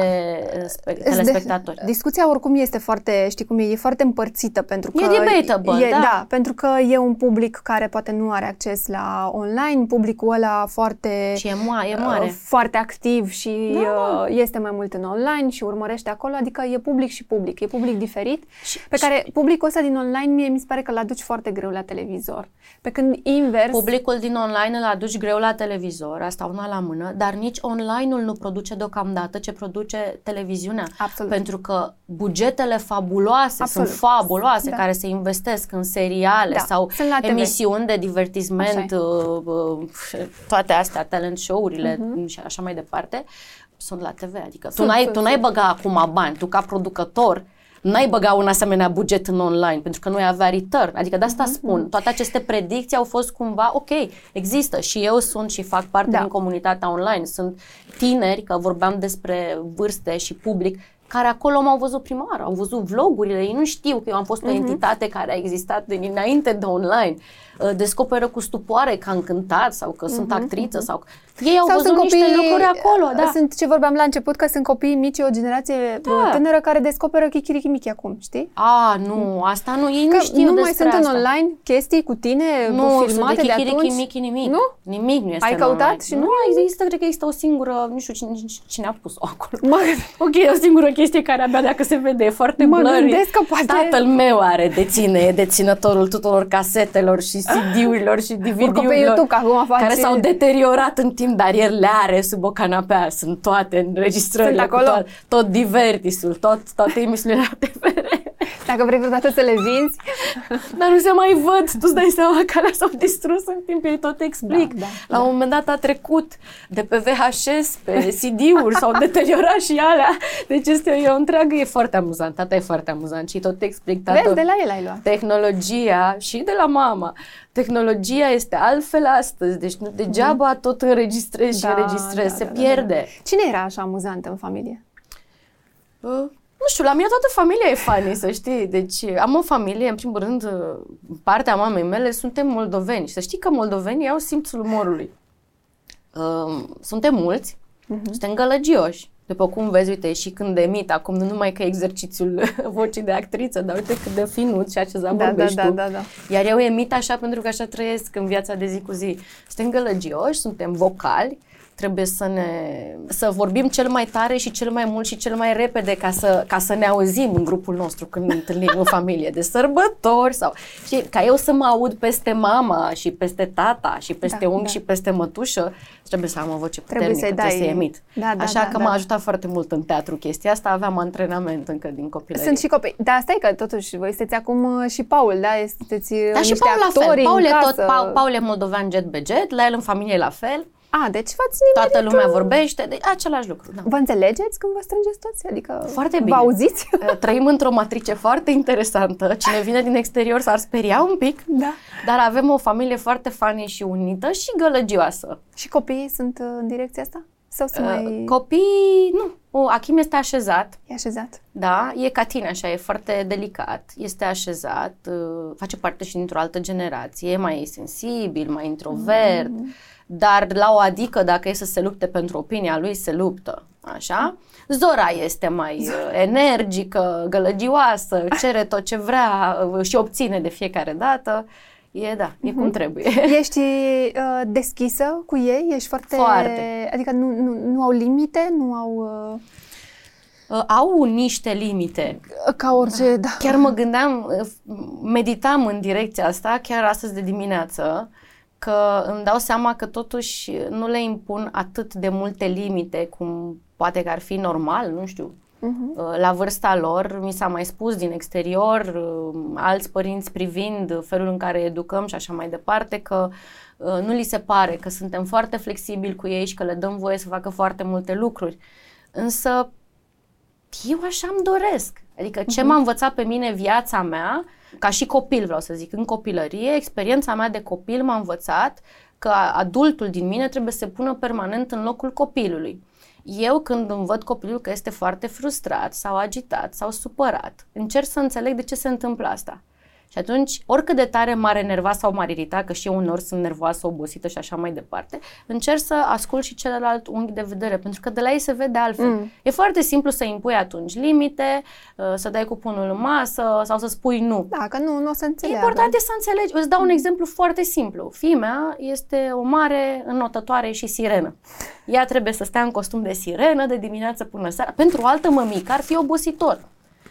spe- telespectatori. De, discuția oricum este foarte, știi cum e, e foarte împărțită pentru că... E debatable, e, da. da. pentru că e un public care poate nu are acces la online, publicul ăla foarte... Și e, mo- e mare. Uh, foarte activ și da, da. Uh, este mai mult în online și urmărește acolo, adică e public și public, e public diferit, și, pe și, care publicul ăsta din online mie mi se pare că l-aduci foarte greu la televizor. Pe când invers... Publicul din online îl aduci greu la televizor, asta una la mână, dar nici online-ul nu produce deocamdată ce produce televiziunea. Absolut. Pentru că bugetele fabuloase, Absolut. sunt fabuloase, da. care se investesc în seriale da. sau emisiuni de divertisment, uh, uh, toate astea, talent show-urile uh-huh. și așa mai departe, sunt la TV. Adică sunt, tu n-ai, tu n-ai băga acum bani, tu ca producător n-ai băga un asemenea buget în online, pentru că nu ai avea return. Adică de asta mm-hmm. spun. Toate aceste predicții au fost cumva, ok, există și eu sunt și fac parte da. din comunitatea online. Sunt tineri, că vorbeam despre vârste și public, care acolo m-au văzut prima oară, au văzut vlogurile, ei nu știu că eu am fost o mm-hmm. entitate care a existat din înainte de online. Uh, descoperă cu stupoare că am cântat sau că sunt Mhm, actriță sau ei au Sau văzut sunt niște copii, lucruri acolo, da. Sunt ce vorbeam la început, că sunt copii mici, o generație Da. tânără care descoperă chichirichimichi acum, știi? A, nu, asta nu, ei nu Că știu nu mai despre sunt asta. în online chestii cu tine Nu, filmate de de, chichirichi, atunci? michi, nimic. Nu? Nimic nu este Ai în căutat online. și nu? nu? există, cred că există o singură, nu știu cine, cine a pus-o acolo. Mă, Ok, e o singură chestie care abia dacă se vede, e foarte Mă blurry. gândesc că poate- Tatăl meu are, deține, e deținătorul tuturor casetelor și CD-urilor și Urcă pe DVD-urilor. YouTube, că acum face... care s-au deteriorat în timp, dar el le are sub o canapea. Sunt toate înregistrările, Sunt cu acolo? Tot, tot divertisul, tot, toate emisiunile la TVR. Dacă vrei vreodată să le vinzi, Dar nu se mai văd. Tu îți dai seama că alea s-au distrus în timp, ei tot explic. Da, da, La un moment dat a trecut de pe VHS, pe CD-uri, s-au deteriorat și alea. Deci este o, e o întreagă, e foarte amuzant. Tata e foarte amuzant și tot explic. Tată, vezi, de la el ai luat. tehnologia și de la mama. Tehnologia este altfel astăzi, deci nu degeaba tot înregistrezi și Da, înregistrezi, da, se da, da, pierde. Cine era așa amuzantă în familie? Uh, nu știu, la mine toată familia e funny, să știi. Deci am o familie, în primul rând, uh, partea mamei mele, suntem moldoveni. Să știi că moldovenii au simțul umorului. Uh, suntem mulți, Mhm. suntem gălăgioși. După cum vezi, uite, și când emit, acum nu numai că e exercițiul [laughs] vocii de actriță, dar uite cât de finuț și acesta Da, da, vorbești da, tu. da, da. Iar eu emit așa pentru că așa trăiesc în viața de zi cu zi. Suntem gălăgioși, suntem vocali, trebuie să ne să vorbim cel mai tare și cel mai mult și cel mai repede ca să, ca să ne auzim în grupul nostru când ne întâlnim în familie de sărbători sau și ca eu să mă aud peste mama și peste tata și peste Da, unghi da. și peste mătușă, trebuie să am o voce Trebuie puternică, să-i trebuie dai- să emit. Da, da, Așa da, că da, m-a da. ajutat foarte mult în teatru chestia asta, aveam antrenament încă din copilărie. Sunt și copii. Dar stai că totuși voi sunteți acum uh, și Paul, da? Sunteți uh, da, și niște Paul la fel. actori Paul în e tot, casă. Paul, Paul e moldovean jet be jet, la el în familie e la fel. A, deci v-ați Toată nimerit, lumea uh, vorbește, deci același lucru. Da. Vă înțelegeți când vă strângeți toți? Adică Foarte vă bine. auziți? Uh, [laughs] Trăim într-o matrice foarte interesantă. Cine vine din exterior s-ar speria un pic, Da. dar avem o familie foarte funny și unită și gălăgioasă. Și copiii sunt uh, în direcția asta? Sau sunt Uh, mai... Copii, nu. O, Achim este așezat, E așezat. da, e ca tine, așa, e foarte delicat, este așezat, uh, face parte și dintr-o altă generație, e mai sensibil, mai introvert, dar la o adică, dacă e să se lupte pentru opinia lui, se luptă, așa. Zora este mai uh, energică, gălăgioasă, cere tot ce vrea uh, și obține de fiecare dată. E, da, e cum trebuie. [laughs] Ești uh, deschisă cu ei? Ești foarte... Foarte. Adică nu, nu, nu au limite? Nu au... Uh, Uh, Au niște limite, ca orice... Da. Chiar mă gândeam, meditam în direcția asta, chiar astăzi de dimineață, că îmi dau seama că totuși nu le impun atât de multe limite cum poate că ar fi normal, nu știu. Uh-huh. La vârsta lor, mi s-a mai spus din exterior, alți părinți privind felul în care educăm și așa mai departe, că nu li se pare că suntem foarte flexibili cu ei și că le dăm voie să facă foarte multe lucruri. Însă eu așa îmi doresc. Adică ce m-a învățat pe mine viața mea, ca și copil vreau să zic, în copilărie, experiența mea de copil m-a învățat că adultul din mine trebuie să se pună permanent în locul copilului. Eu când îmi văd copilul că este foarte frustrat sau agitat sau supărat, încerc să înțeleg de ce se întâmplă asta. Și atunci, oricât de tare m-ar enerva sau m-ar irita, că și eu uneori sunt nervoasă, obosită și așa mai departe, încerc să ascult și celălalt unghi de vedere, pentru că de la ei se vede altfel. Mm. E foarte simplu să impui atunci limite, să dai cupunul în masă sau să spui nu. Da, că nu, nu o să înțeleagă. Important e să înțelegi. Îți dau un exemplu foarte simplu. Fimea este o mare înotătoare și sirenă. Ea trebuie să stea în costum de sirenă de dimineață până seara. Pentru o altă mămică ar fi obositor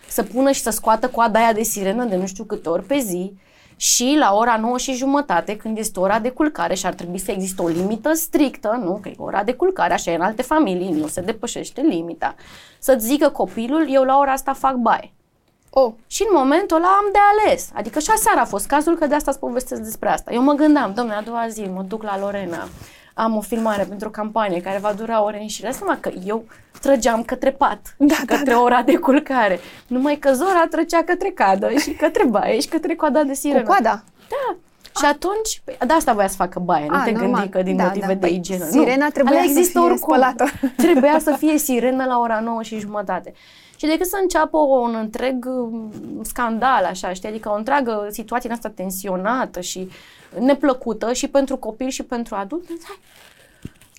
să pună și să scoată coada aia de sirenă de nu știu câte ori pe zi și la ora 9 și jumătate, când este ora de culcare și ar trebui să existe o limită strictă, nu, că e ora de culcare, așa e în alte familii, nu se depășește limita, să-ți zică copilul, eu la ora asta fac baie. Oh. Și în momentul ăla am de ales. Adică și aseară a fost cazul că de asta îți povestesc despre asta. Eu mă gândeam, domnule, a doua zi mă duc la Lorena, am o filmare pentru o campanie care va dura ore în șire. Seama că eu trăgeam către pat, da, către da, ora de culcare. Numai că Zora trăgea către cadă și către baie și către coada de sirenă. Cu coada? Da. Și atunci, de asta voia să facă baie, nu A, te normal. gândi că din Da, motive da. de Păi, igienă. sirena nu. trebuia Alea să există fie oricum. spălată. Trebuia să fie sirenă la ora 9 și jumătate. Și decât să înceapă un întreg um, scandal, așa, știi, adică o întreagă situație în asta tensionată și neplăcută și pentru copil și pentru adult, hai,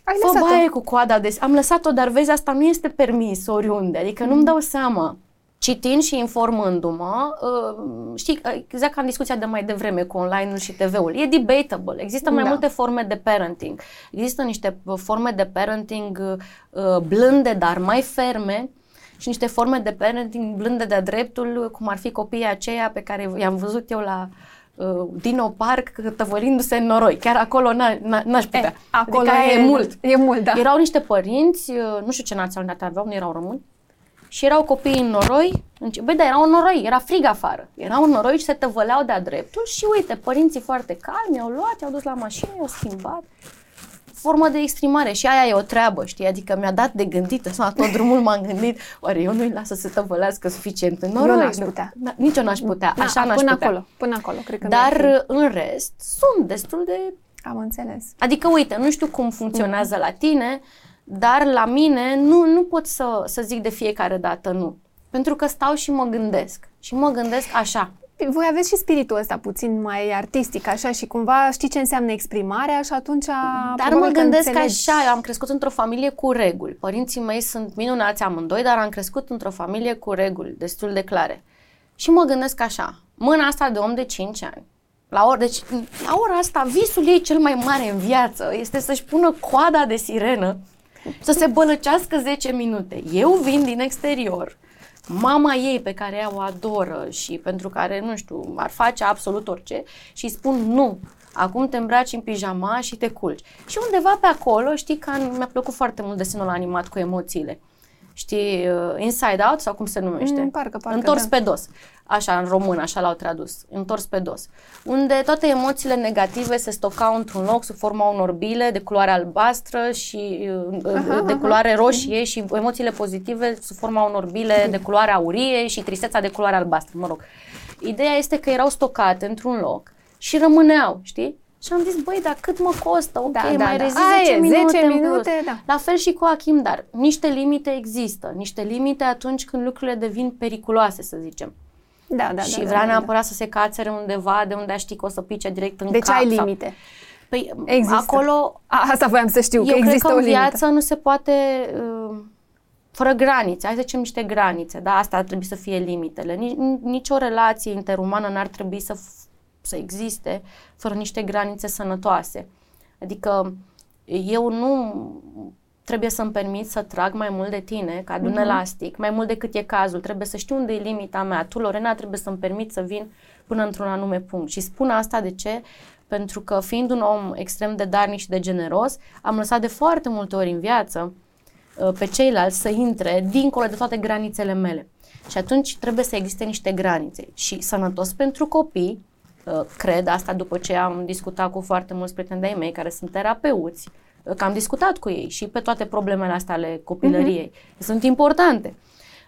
Ai Fă lăsat-o. baie cu coada de... Am lăsat-o, dar vezi, asta nu este permis oriunde. Adică Mm. nu-mi dau seama. Citind și informându-mă, uh, știi, exact ca în discuția de mai devreme cu online-ul și TV-ul, e debatable. Există mai Da. multe forme de parenting. Există niște uh, forme de parenting uh, blânde, dar mai ferme, și niște forme de parenting blânde de-a dreptul, cum ar fi copiii aceia pe care i-am văzut eu la uh, Dino Park tăvălindu-se în noroi. Chiar acolo n-a, n-a, n-aș putea. E, acolo adică aia e, mult. E mult, da. Erau niște părinți, uh, nu știu ce naționalitate aveau, nu erau români, și erau copii în noroi. în ce- Băi, dar erau în noroi, era frig afară. Erau în noroi și se tăvăleau de-a dreptul și uite, părinții foarte calmi au luat, i-au dus la mașină, i-au schimbat. Formă de exprimare și aia e o treabă, știi? Adică mi-a dat de gândit, așa, tot drumul m-am gândit, oare eu nu-i las să se tăvălească suficient în noroi? Eu n-aș Nu. putea. Da, nici eu n-aș putea, Da, așa n-aș până putea. acolo, până acolo, cred că mi-ar Dar uh, în rest sunt destul de fi. Am înțeles. Adică, uite, nu știu cum funcționează la tine, dar la mine nu, nu pot să, să zic de fiecare dată nu. Pentru că stau și mă gândesc. Și mă gândesc așa. Voi aveți și spiritul ăsta puțin mai artistic, așa, și cumva știi ce înseamnă exprimarea și atunci Dar probabil mă că gândesc înțelegi. așa, eu am crescut într-o familie cu reguli. Părinții mei sunt minunați amândoi, dar am crescut într-o familie cu reguli destul de clare. Și mă gândesc așa, mâna asta de om de 5 ani, la ora, deci, la ora asta, visul ei cel mai mare în viață este să-și pună coada de sirenă, să se bălăcească 10 minute. Eu vin din exterior, mama ei pe care ea o adoră și pentru care, nu știu, ar face absolut orice și îi spun nu, acum te îmbraci în pijama și te culci. Și undeva pe acolo, știi că am- mi-a plăcut foarte mult desenul animat cu emoțiile. Știi, uh, Inside Out sau cum se numește? Mm, parcă, parcă, Întors da. pe dos. Așa, în român, așa l-au tradus. Întors pe dos. Unde toate emoțiile negative se stocau într-un loc sub forma unor bile de culoare albastră și uh, de culoare roșie și emoțiile pozitive sub forma unor bile de culoare aurie și tristețea de culoare albastră, mă rog. Ideea este că erau stocate într-un loc și rămâneau, știi? Și am zis, băi, dar cât mă costă? Ok, Da, mai da, da. rezist Aia 10 e, minute 10 în plus. minute, da. La fel și cu Achim, dar niște limite există. Niște limite atunci când lucrurile devin periculoase, să zicem. Da, da, și da, vrea da, neapărat să se cațere undeva de unde a ști că o să pice direct în Deci cap. ai sau- limite. Păi Există. acolo A, asta voiam să știu, eu că cred există că o în limită. viață nu se poate uh, fără granițe. Hai să zicem niște granițe, da? Asta ar trebui să fie limitele. Nici, nici o relație interumană n-ar trebui să, f- să existe fără niște granițe sănătoase. Adică eu nu trebuie să-mi permit să trag mai mult de tine, ca de un elastic, mai mult decât e cazul. Trebuie să știu unde e limita mea. Tu, Lorena, trebuie să-mi permit să vin până într-un anume punct. Și spun asta de ce? Pentru că fiind un om extrem de darnic și de generos, am lăsat de foarte multe ori în viață uh, pe ceilalți să intre dincolo de toate granițele mele. Și atunci trebuie să existe niște granițe. Și sănătos pentru copii, uh, cred asta după ce am discutat cu foarte mulți prieteni de-ai mei care sunt terapeuți, uh, că am discutat cu ei și pe toate problemele astea ale copilăriei. Sunt importante.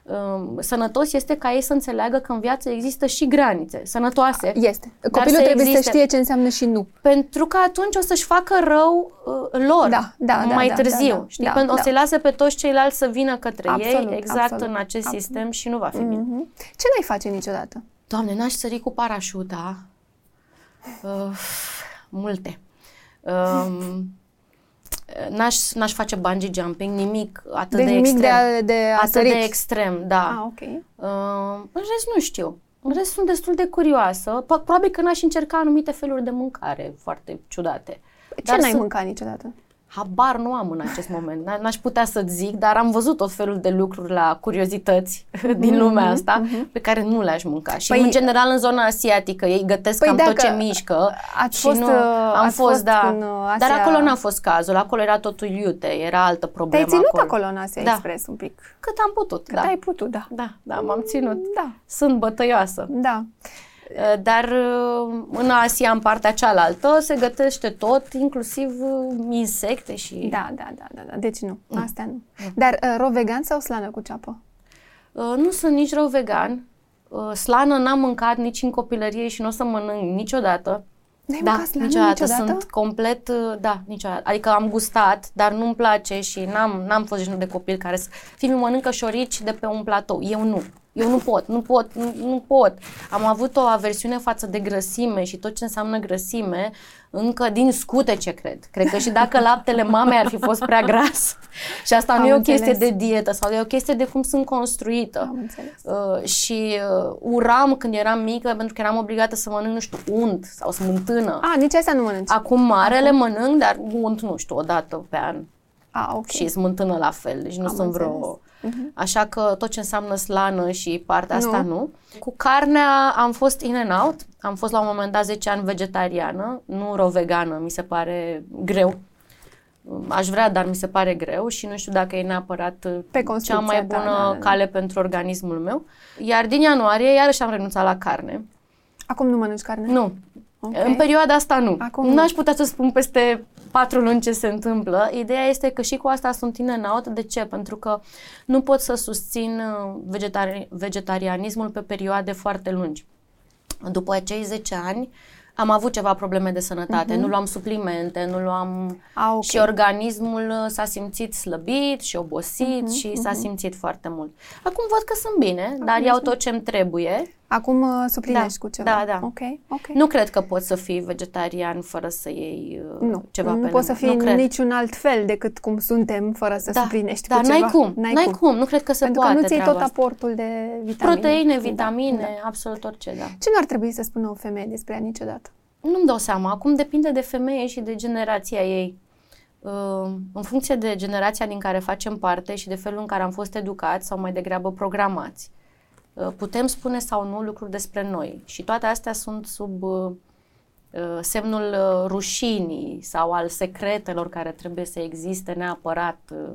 Um, Sănătos este ca ei să înțeleagă că în viață există și granițe sănătoase. Este. Dar Copilul să trebuie existe- să știe ce înseamnă și nu. Pentru că atunci o să-și facă rău uh, lor Da, da, da, mai da, târziu. da, da. știi? Da, Pentru o da. să-i lase pe toți ceilalți să vină către Absolut, ei exact absolut, în acest absolut. sistem și nu va fi bine. Mhm. Ce n-ai face niciodată? Doamne, n-aș sări cu parașuta. Uh, multe. Um, n-aș, n-aș face bungee jumping, nimic atât Deci de nimic extrem. de a- de a atât sărit. de extrem, da. Ah, ok. Uh, în rest nu știu. În rest sunt destul de curioasă. Po- probabil că n-aș încerca anumite feluri de mâncare foarte ciudate. Ce Dar n-ai sunt- mâncat niciodată? Habar nu am în acest moment. N- N-aș putea să-ți zic, dar am văzut tot felul de lucruri la curiozități [laughs] din lumea asta pe care nu le-aș mânca. Și Păi- în general în zona asiatică ei gătesc Păi cam tot dacă ce mișcă. ați și fost, nu, uh, am ați fost, fost da. în, uh, Dar Asia- acolo n-a fost cazul. Acolo era totul iute, era altă problemă Te-ai ținut acolo. acolo în Asia Da. Express un pic. Cât am putut, Cât da. ai putut, da. Da, da, m-am ținut. Da, Sunt bătăioasă. da. Uh, Dar uh, în Asia, în partea cealaltă, se gătește tot, inclusiv uh, insecte și... Da, da, da, da, da. Deci nu, astea nu. Dar uh, ro vegan sau slană cu ceapă? Uh, nu sunt nici rău vegan. Uh, slană n-am mâncat nici în copilărie și nu o să mănânc niciodată. N-ai Da, mâncat slană niciodată. niciodată? Sunt complet, uh, da, niciodată. Adică am gustat, dar nu-mi place și n-am, n-am fost genul de copil care să... Fiul meu mănâncă șorici de pe un platou. Eu nu. Eu nu pot, nu pot, nu, nu pot. Am avut o aversiune față de grăsime și tot ce înseamnă grăsime încă din scutece, cred. Cred că și dacă [laughs] laptele mamei ar fi fost prea gras [laughs] și asta Am nu e o înțeles. chestie de dietă sau e o chestie de cum sunt construită. Am înțeles. Uh, și uh, uram când eram mică pentru că eram obligată să mănânc, nu știu, unt sau smântână. A, nici asta nu mănânci. Acum marele mănânc, dar unt, nu știu, o dată pe an. A, ok. Și smântână la fel, deci nu Am sunt vreo... înțeles. Mhm. Așa că tot ce înseamnă slană și partea Nu. asta nu. Cu carnea am fost in and out. Am fost la un moment dat 10 ani vegetariană, nu ro vegană, mi se pare greu. Aș vrea, dar mi se pare greu și nu știu dacă e neapărat Pe cea construcția mai ta, bună da, da, da. cale pentru organismul meu. Iar din ianuarie iarăși am renunțat la carne. Acum nu mănânci carne? Nu, Ok. în perioada asta nu. Acum nu nu. aș putea să spun peste patru luni ce se întâmplă. Ideea este că și cu asta sunt in and out. De ce? Pentru că nu pot să susțin uh, vegetari- vegetarianismul pe perioade foarte lungi. După cei 10 ani am avut ceva probleme de sănătate. Nu luam suplimente, nu luam... A, Mhm. ok. Și organismul uh, s-a simțit slăbit și obosit Mhm, și s-a simțit foarte mult. Acum văd că sunt bine, dar Acum iau sunt- tot ce-mi trebuie. Acum uh, suplinești Da, cu ceva. da, da. Ok, ok. Nu cred că poți să fii vegetarian fără să iei uh, Nu, ceva nu pe poți să lângă. fii nu cred. niciun alt fel decât cum suntem fără să da, suplinești dar cu n-ai ceva. cum, n-ai, cum. nu cred că se Pentru poate că nu ți iei tot treaba asta. aportul de vitamine. Proteine, Da, vitamine, da. absolut orice, da. Ce n-ar trebui să spună o femeie despre ea niciodată? Nu-mi dau seama, acum depinde de femeie și de generația ei. Uh, în funcție de generația din care facem parte și de felul în care am fost educați sau mai degrabă programați, uh, putem spune sau nu lucruri despre noi. Și toate astea sunt sub uh, uh, semnul uh, rușinii sau al secretelor care trebuie să existe neapărat uh,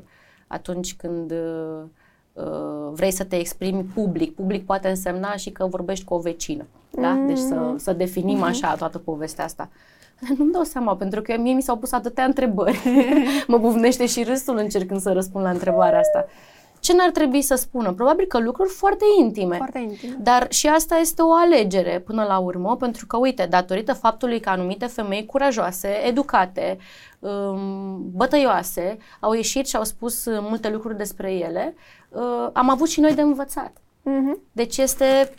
atunci când uh, uh, vrei să te exprimi public. Public poate însemna și că vorbești cu o vecină. Da? Deci să, să definim așa toată povestea asta. [laughs] Nu-mi dau seama, pentru că mie mi s-au pus atâtea întrebări. [laughs] mă buvnește și râsul încercând să răspund la întrebarea asta. Ce n-ar trebui să spună? Probabil că lucruri foarte intime. Foarte intim. Dar și asta este o alegere până la urmă, pentru că, uite, datorită faptului că anumite femei curajoase, educate, um, bătăioase, au ieșit și au spus uh, multe lucruri despre ele, uh, am avut și noi de învățat. Mhm. Deci este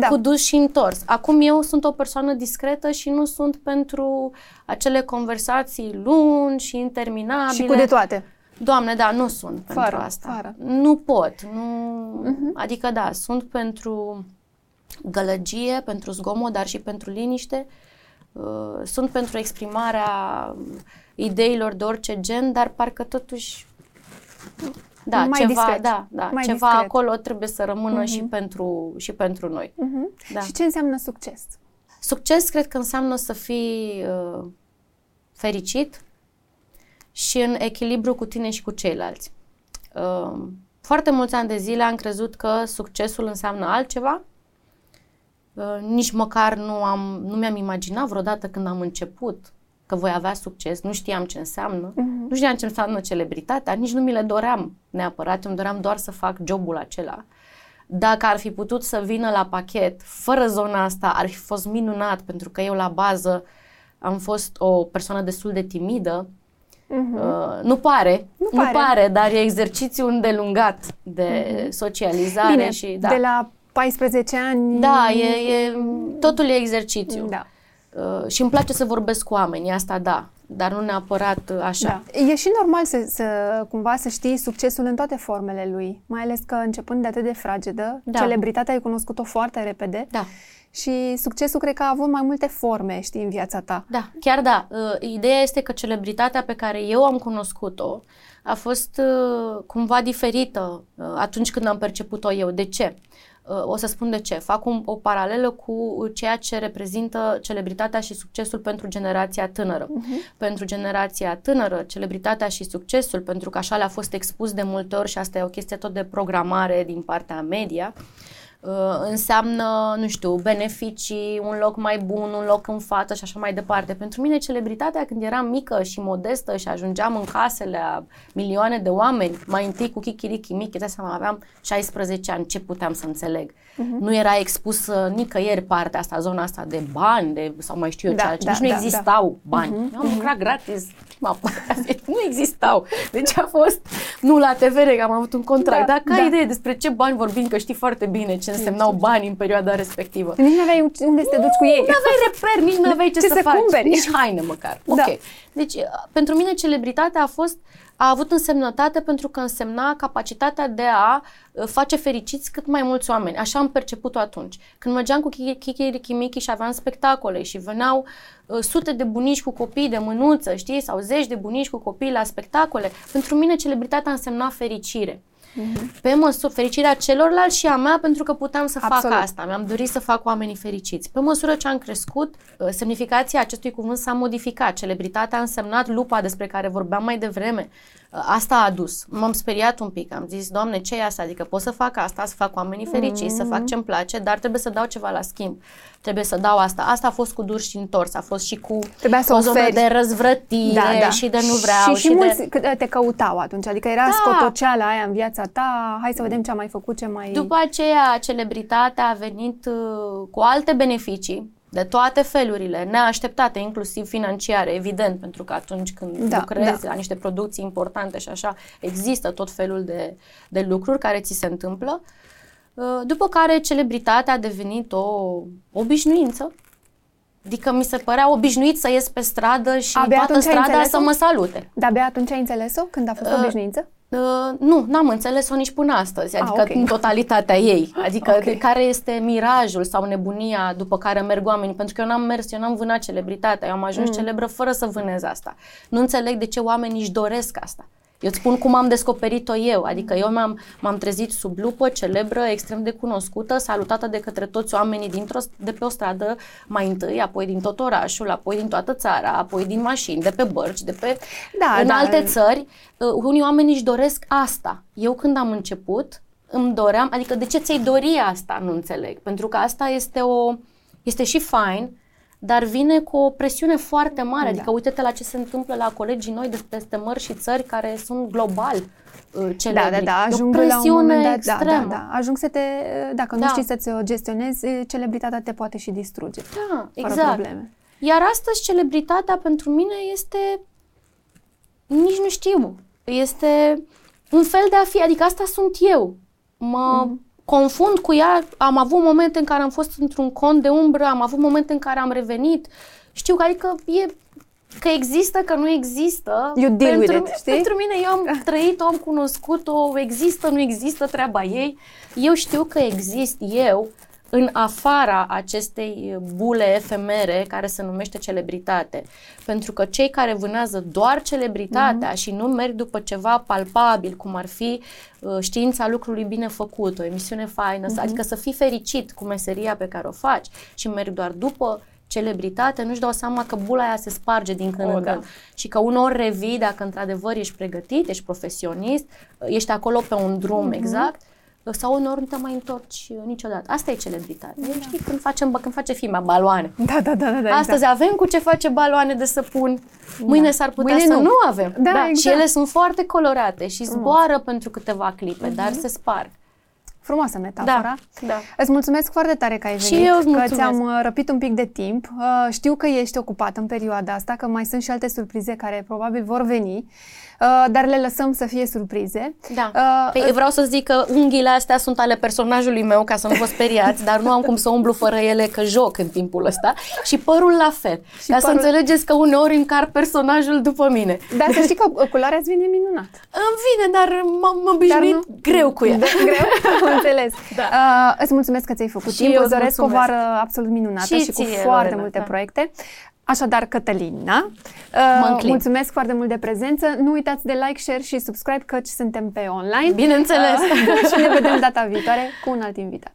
Da. cu dus și întors. Acum eu sunt o persoană discretă și nu sunt pentru acele conversații lungi și interminabile. Și cu de toate. Doamne, da, nu sunt Fără, pentru asta. fără. Nu pot. Nu... Adică da, sunt pentru gălăgie, pentru zgomot, dar și pentru liniște. Uh, sunt pentru exprimarea ideilor de orice gen, dar parcă totuși da, Mai ceva, discret. da, da, Mai ceva discret. acolo trebuie să rămână și pentru și pentru noi. Mhm. Da. Și ce înseamnă succes? Succes cred că înseamnă să fii uh, fericit și în echilibru cu tine și cu ceilalți. Uh, foarte mulți ani de zile am crezut că succesul înseamnă altceva. Uh, nici măcar nu, am, nu mi-am imaginat vreodată când am început că voi avea succes, nu știam ce înseamnă, Mhm. nu știam ce înseamnă celebritatea, nici nu mi le doream neapărat, îmi doream doar să fac jobul acela. Dacă ar fi putut să vină la pachet fără zona asta, ar fi fost minunat, pentru că eu la bază am fost o persoană destul de timidă. Mhm. Uh, nu pare, nu Nu pare. pare. pare, dar e exercițiu îndelungat de socializare Bine, și da. de la 14 ani... Da, e, e, totul e exercițiu. Da. Uh, și îmi place să vorbesc cu oamenii, asta da, dar nu neapărat uh, așa. Da. E și normal să, să cumva să știi succesul în toate formele lui, mai ales că începând de atât de fragedă, Da. celebritatea ai cunoscut-o foarte repede Da. Și succesul cred că a avut mai multe forme, știi, în viața ta. Da, chiar da. Uh, Ideea este că celebritatea pe care eu am cunoscut-o a fost uh, cumva diferită uh, atunci când am perceput-o eu. De ce? Uh, O să spun de ce. Fac un, o paralelă cu ceea ce reprezintă celebritatea și succesul pentru generația tânără. Pentru generația tânără, celebritatea și succesul, pentru că așa le-a fost expus de multe ori și asta e o chestie tot de programare din partea media, uh, înseamnă, nu știu, beneficii, un loc mai bun, un loc în față și așa mai departe. Pentru mine celebritatea când eram mică și modestă și ajungeam în casele a milioane de oameni, mai întâi cu Kikiriki mic, de seama, aveam 16 ani, ce puteam să înțeleg? Uh-huh. Nu era expus nicăieri partea asta, zona asta de bani, de, sau mai știu eu da, ce da, nici da, nu existau da. bani. Uh-huh, am lucrat uh-huh. gratis, [laughs] nu existau. Deci a fost, nu la TVR, că am avut un contract, da, dar ca da. idee despre ce bani vorbim, că știi foarte bine ce însemnau bani în perioada respectivă. Nici nu aveai unde să te duci cu ei. Nu aveai reper, nici nu aveai ce, ce să, să faci. Cumperi. Nici haine măcar. Da. Ok. Deci, pentru mine celebritatea a fost a avut însemnătate pentru că însemna capacitatea de a uh, face fericiți cât mai mulți oameni. Așa am perceput-o atunci. Când mergeam cu Kiki Rikimiki și aveam spectacole și veneau uh, sute de bunici cu copii de mânuță, știi, sau zeci de bunici cu copii la spectacole, pentru mine celebritatea însemna fericire. Uh-huh. Pe măsură, fericirea celorlalți și a mea pentru că puteam să Absolut. fac asta. Mi-am dorit să fac oamenii fericiți. Pe măsură ce am crescut, uh, semnificația acestui cuvânt s-a modificat. Celebritatea a însemnat lupa despre care vorbeam mai devreme. Asta a adus. M-am speriat un pic. Am zis, Doamne, ce e asta? Adică pot să fac asta, să fac oamenii fericiți, mm-hmm. să fac ce-mi place, dar trebuie să dau ceva la schimb. Trebuie să dau asta. Asta a fost cu dur și întors. A fost și cu să o zonă de răzvrătire da, da. și de nu vreau. Și, și, și mulți de... te căutau atunci. Adică era da. scotoceala aia în viața ta. Hai să vedem ce am mai făcut, ce mai... După aceea, celebritatea a venit uh, cu alte beneficii de toate felurile, neașteptate, inclusiv financiare, evident, pentru că atunci când da, lucrezi da. la niște producții importante și așa, există tot felul de, de lucruri care ți se întâmplă. Uh, după care celebritatea a devenit o obișnuință. Adică mi se părea obișnuit să ies pe stradă și abia toată strada să mă salute. Dar abia atunci ai înțeles-o când a fost uh, obișnuință? Uh, nu, n-am înțeles-o nici până astăzi, ah, adică ah, okay. în totalitatea ei. Adică okay. de care este mirajul sau nebunia după care merg oamenii. Pentru că eu n-am mers, eu n-am vânat celebritatea, eu am ajuns mm. celebră fără să vânez asta. Nu înțeleg de ce oamenii își doresc asta. Eu îți spun cum am descoperit-o eu, adică eu m-am, m-am trezit sub lupă, celebră, extrem de cunoscută, salutată de către toți oamenii dintr-o, de pe o stradă mai întâi, apoi din tot orașul, apoi din toată țara, apoi din mașini, de pe bărci, de pe da, în da. alte țări. Uh, unii oameni își doresc asta. Eu când am început, îmi doream, adică de ce ți-ai dori asta, nu înțeleg, pentru că asta este o, este și fain, dar vine cu o presiune foarte mare. Da. Adică uite-te la ce se întâmplă la colegii noi de peste mări și țări care sunt global uh, celebri. Da, da, da, ajung la un moment dat, extremă. da, da, da, ajung să te, dacă da. nu știi să-ți o gestionezi, celebritatea te poate și distruge. Da, exact. Probleme. Iar astăzi celebritatea pentru mine este, nici nu știu, este un fel de a fi, adică asta sunt eu. Mă, mm-hmm confund cu ea, am avut momente în care am fost într-un cont de umbră, am avut momente în care am revenit. Știu că adică e că există, că nu există. You deal pentru, with it, știi? Pentru mine, eu am [laughs] trăit-o, am cunoscut-o, există, nu există, treaba ei. Eu știu că exist eu în afara acestei bule efemere care se numește celebritate. Pentru că cei care vânează doar celebritatea mm-hmm. și nu merg după ceva palpabil, cum ar fi uh, știința lucrului bine făcut, o emisiune faină, mm-hmm. adică să fii fericit cu meseria pe care o faci și merg doar după celebritate, nu-și dau seama că bula aia se sparge din când oh, în când. Da. Și că unor revii, dacă într-adevăr ești pregătit, ești profesionist, ești acolo pe un drum mm-hmm. exact, sau uneori nu te mai întorci uh, niciodată. Asta e celebritate. Da. Știi, când, facem, când face firma baloane. Da, da, da. da, da Astăzi exact. avem cu ce face baloane de săpun. Da. Mâine s-ar putea Mâine să nu, nu avem. Da, da. Exact. Și ele sunt foarte colorate și zboară mm. pentru câteva clipe, mm-hmm. dar mhm. se sparg. Frumoasă metafora. Da, da. Îți mulțumesc foarte tare că ai venit, și eu îți că ți-am uh, răpit un pic de timp. Uh, știu că ești ocupat în perioada asta, că mai sunt și alte surprize care probabil vor veni. Uh, dar le lăsăm să fie surprize. Da. Uh, păi vreau să zic că unghiile astea sunt ale personajului meu, ca să nu vă speriați, dar nu am cum să umblu fără ele, că joc în timpul ăsta. Și părul la fel. Și ca părul... să înțelegeți că uneori încar personajul după mine. Dar să știi că culoarea îți vine minunat. Îmi vine, dar m-am obișnuit nu... greu cu ea. De, greu? înțeles. Da. Uh, îți mulțumesc că ți-ai făcut și timp. Îți doresc o vară absolut minunată și, și cu foarte Lorena, multe da. proiecte. Așadar, Cătălina, da? uh, mulțumesc foarte mult de prezență. Nu uitați de like, share și subscribe, căci suntem pe online. Bineînțeles! Uh, și ne vedem data viitoare cu un alt invitat.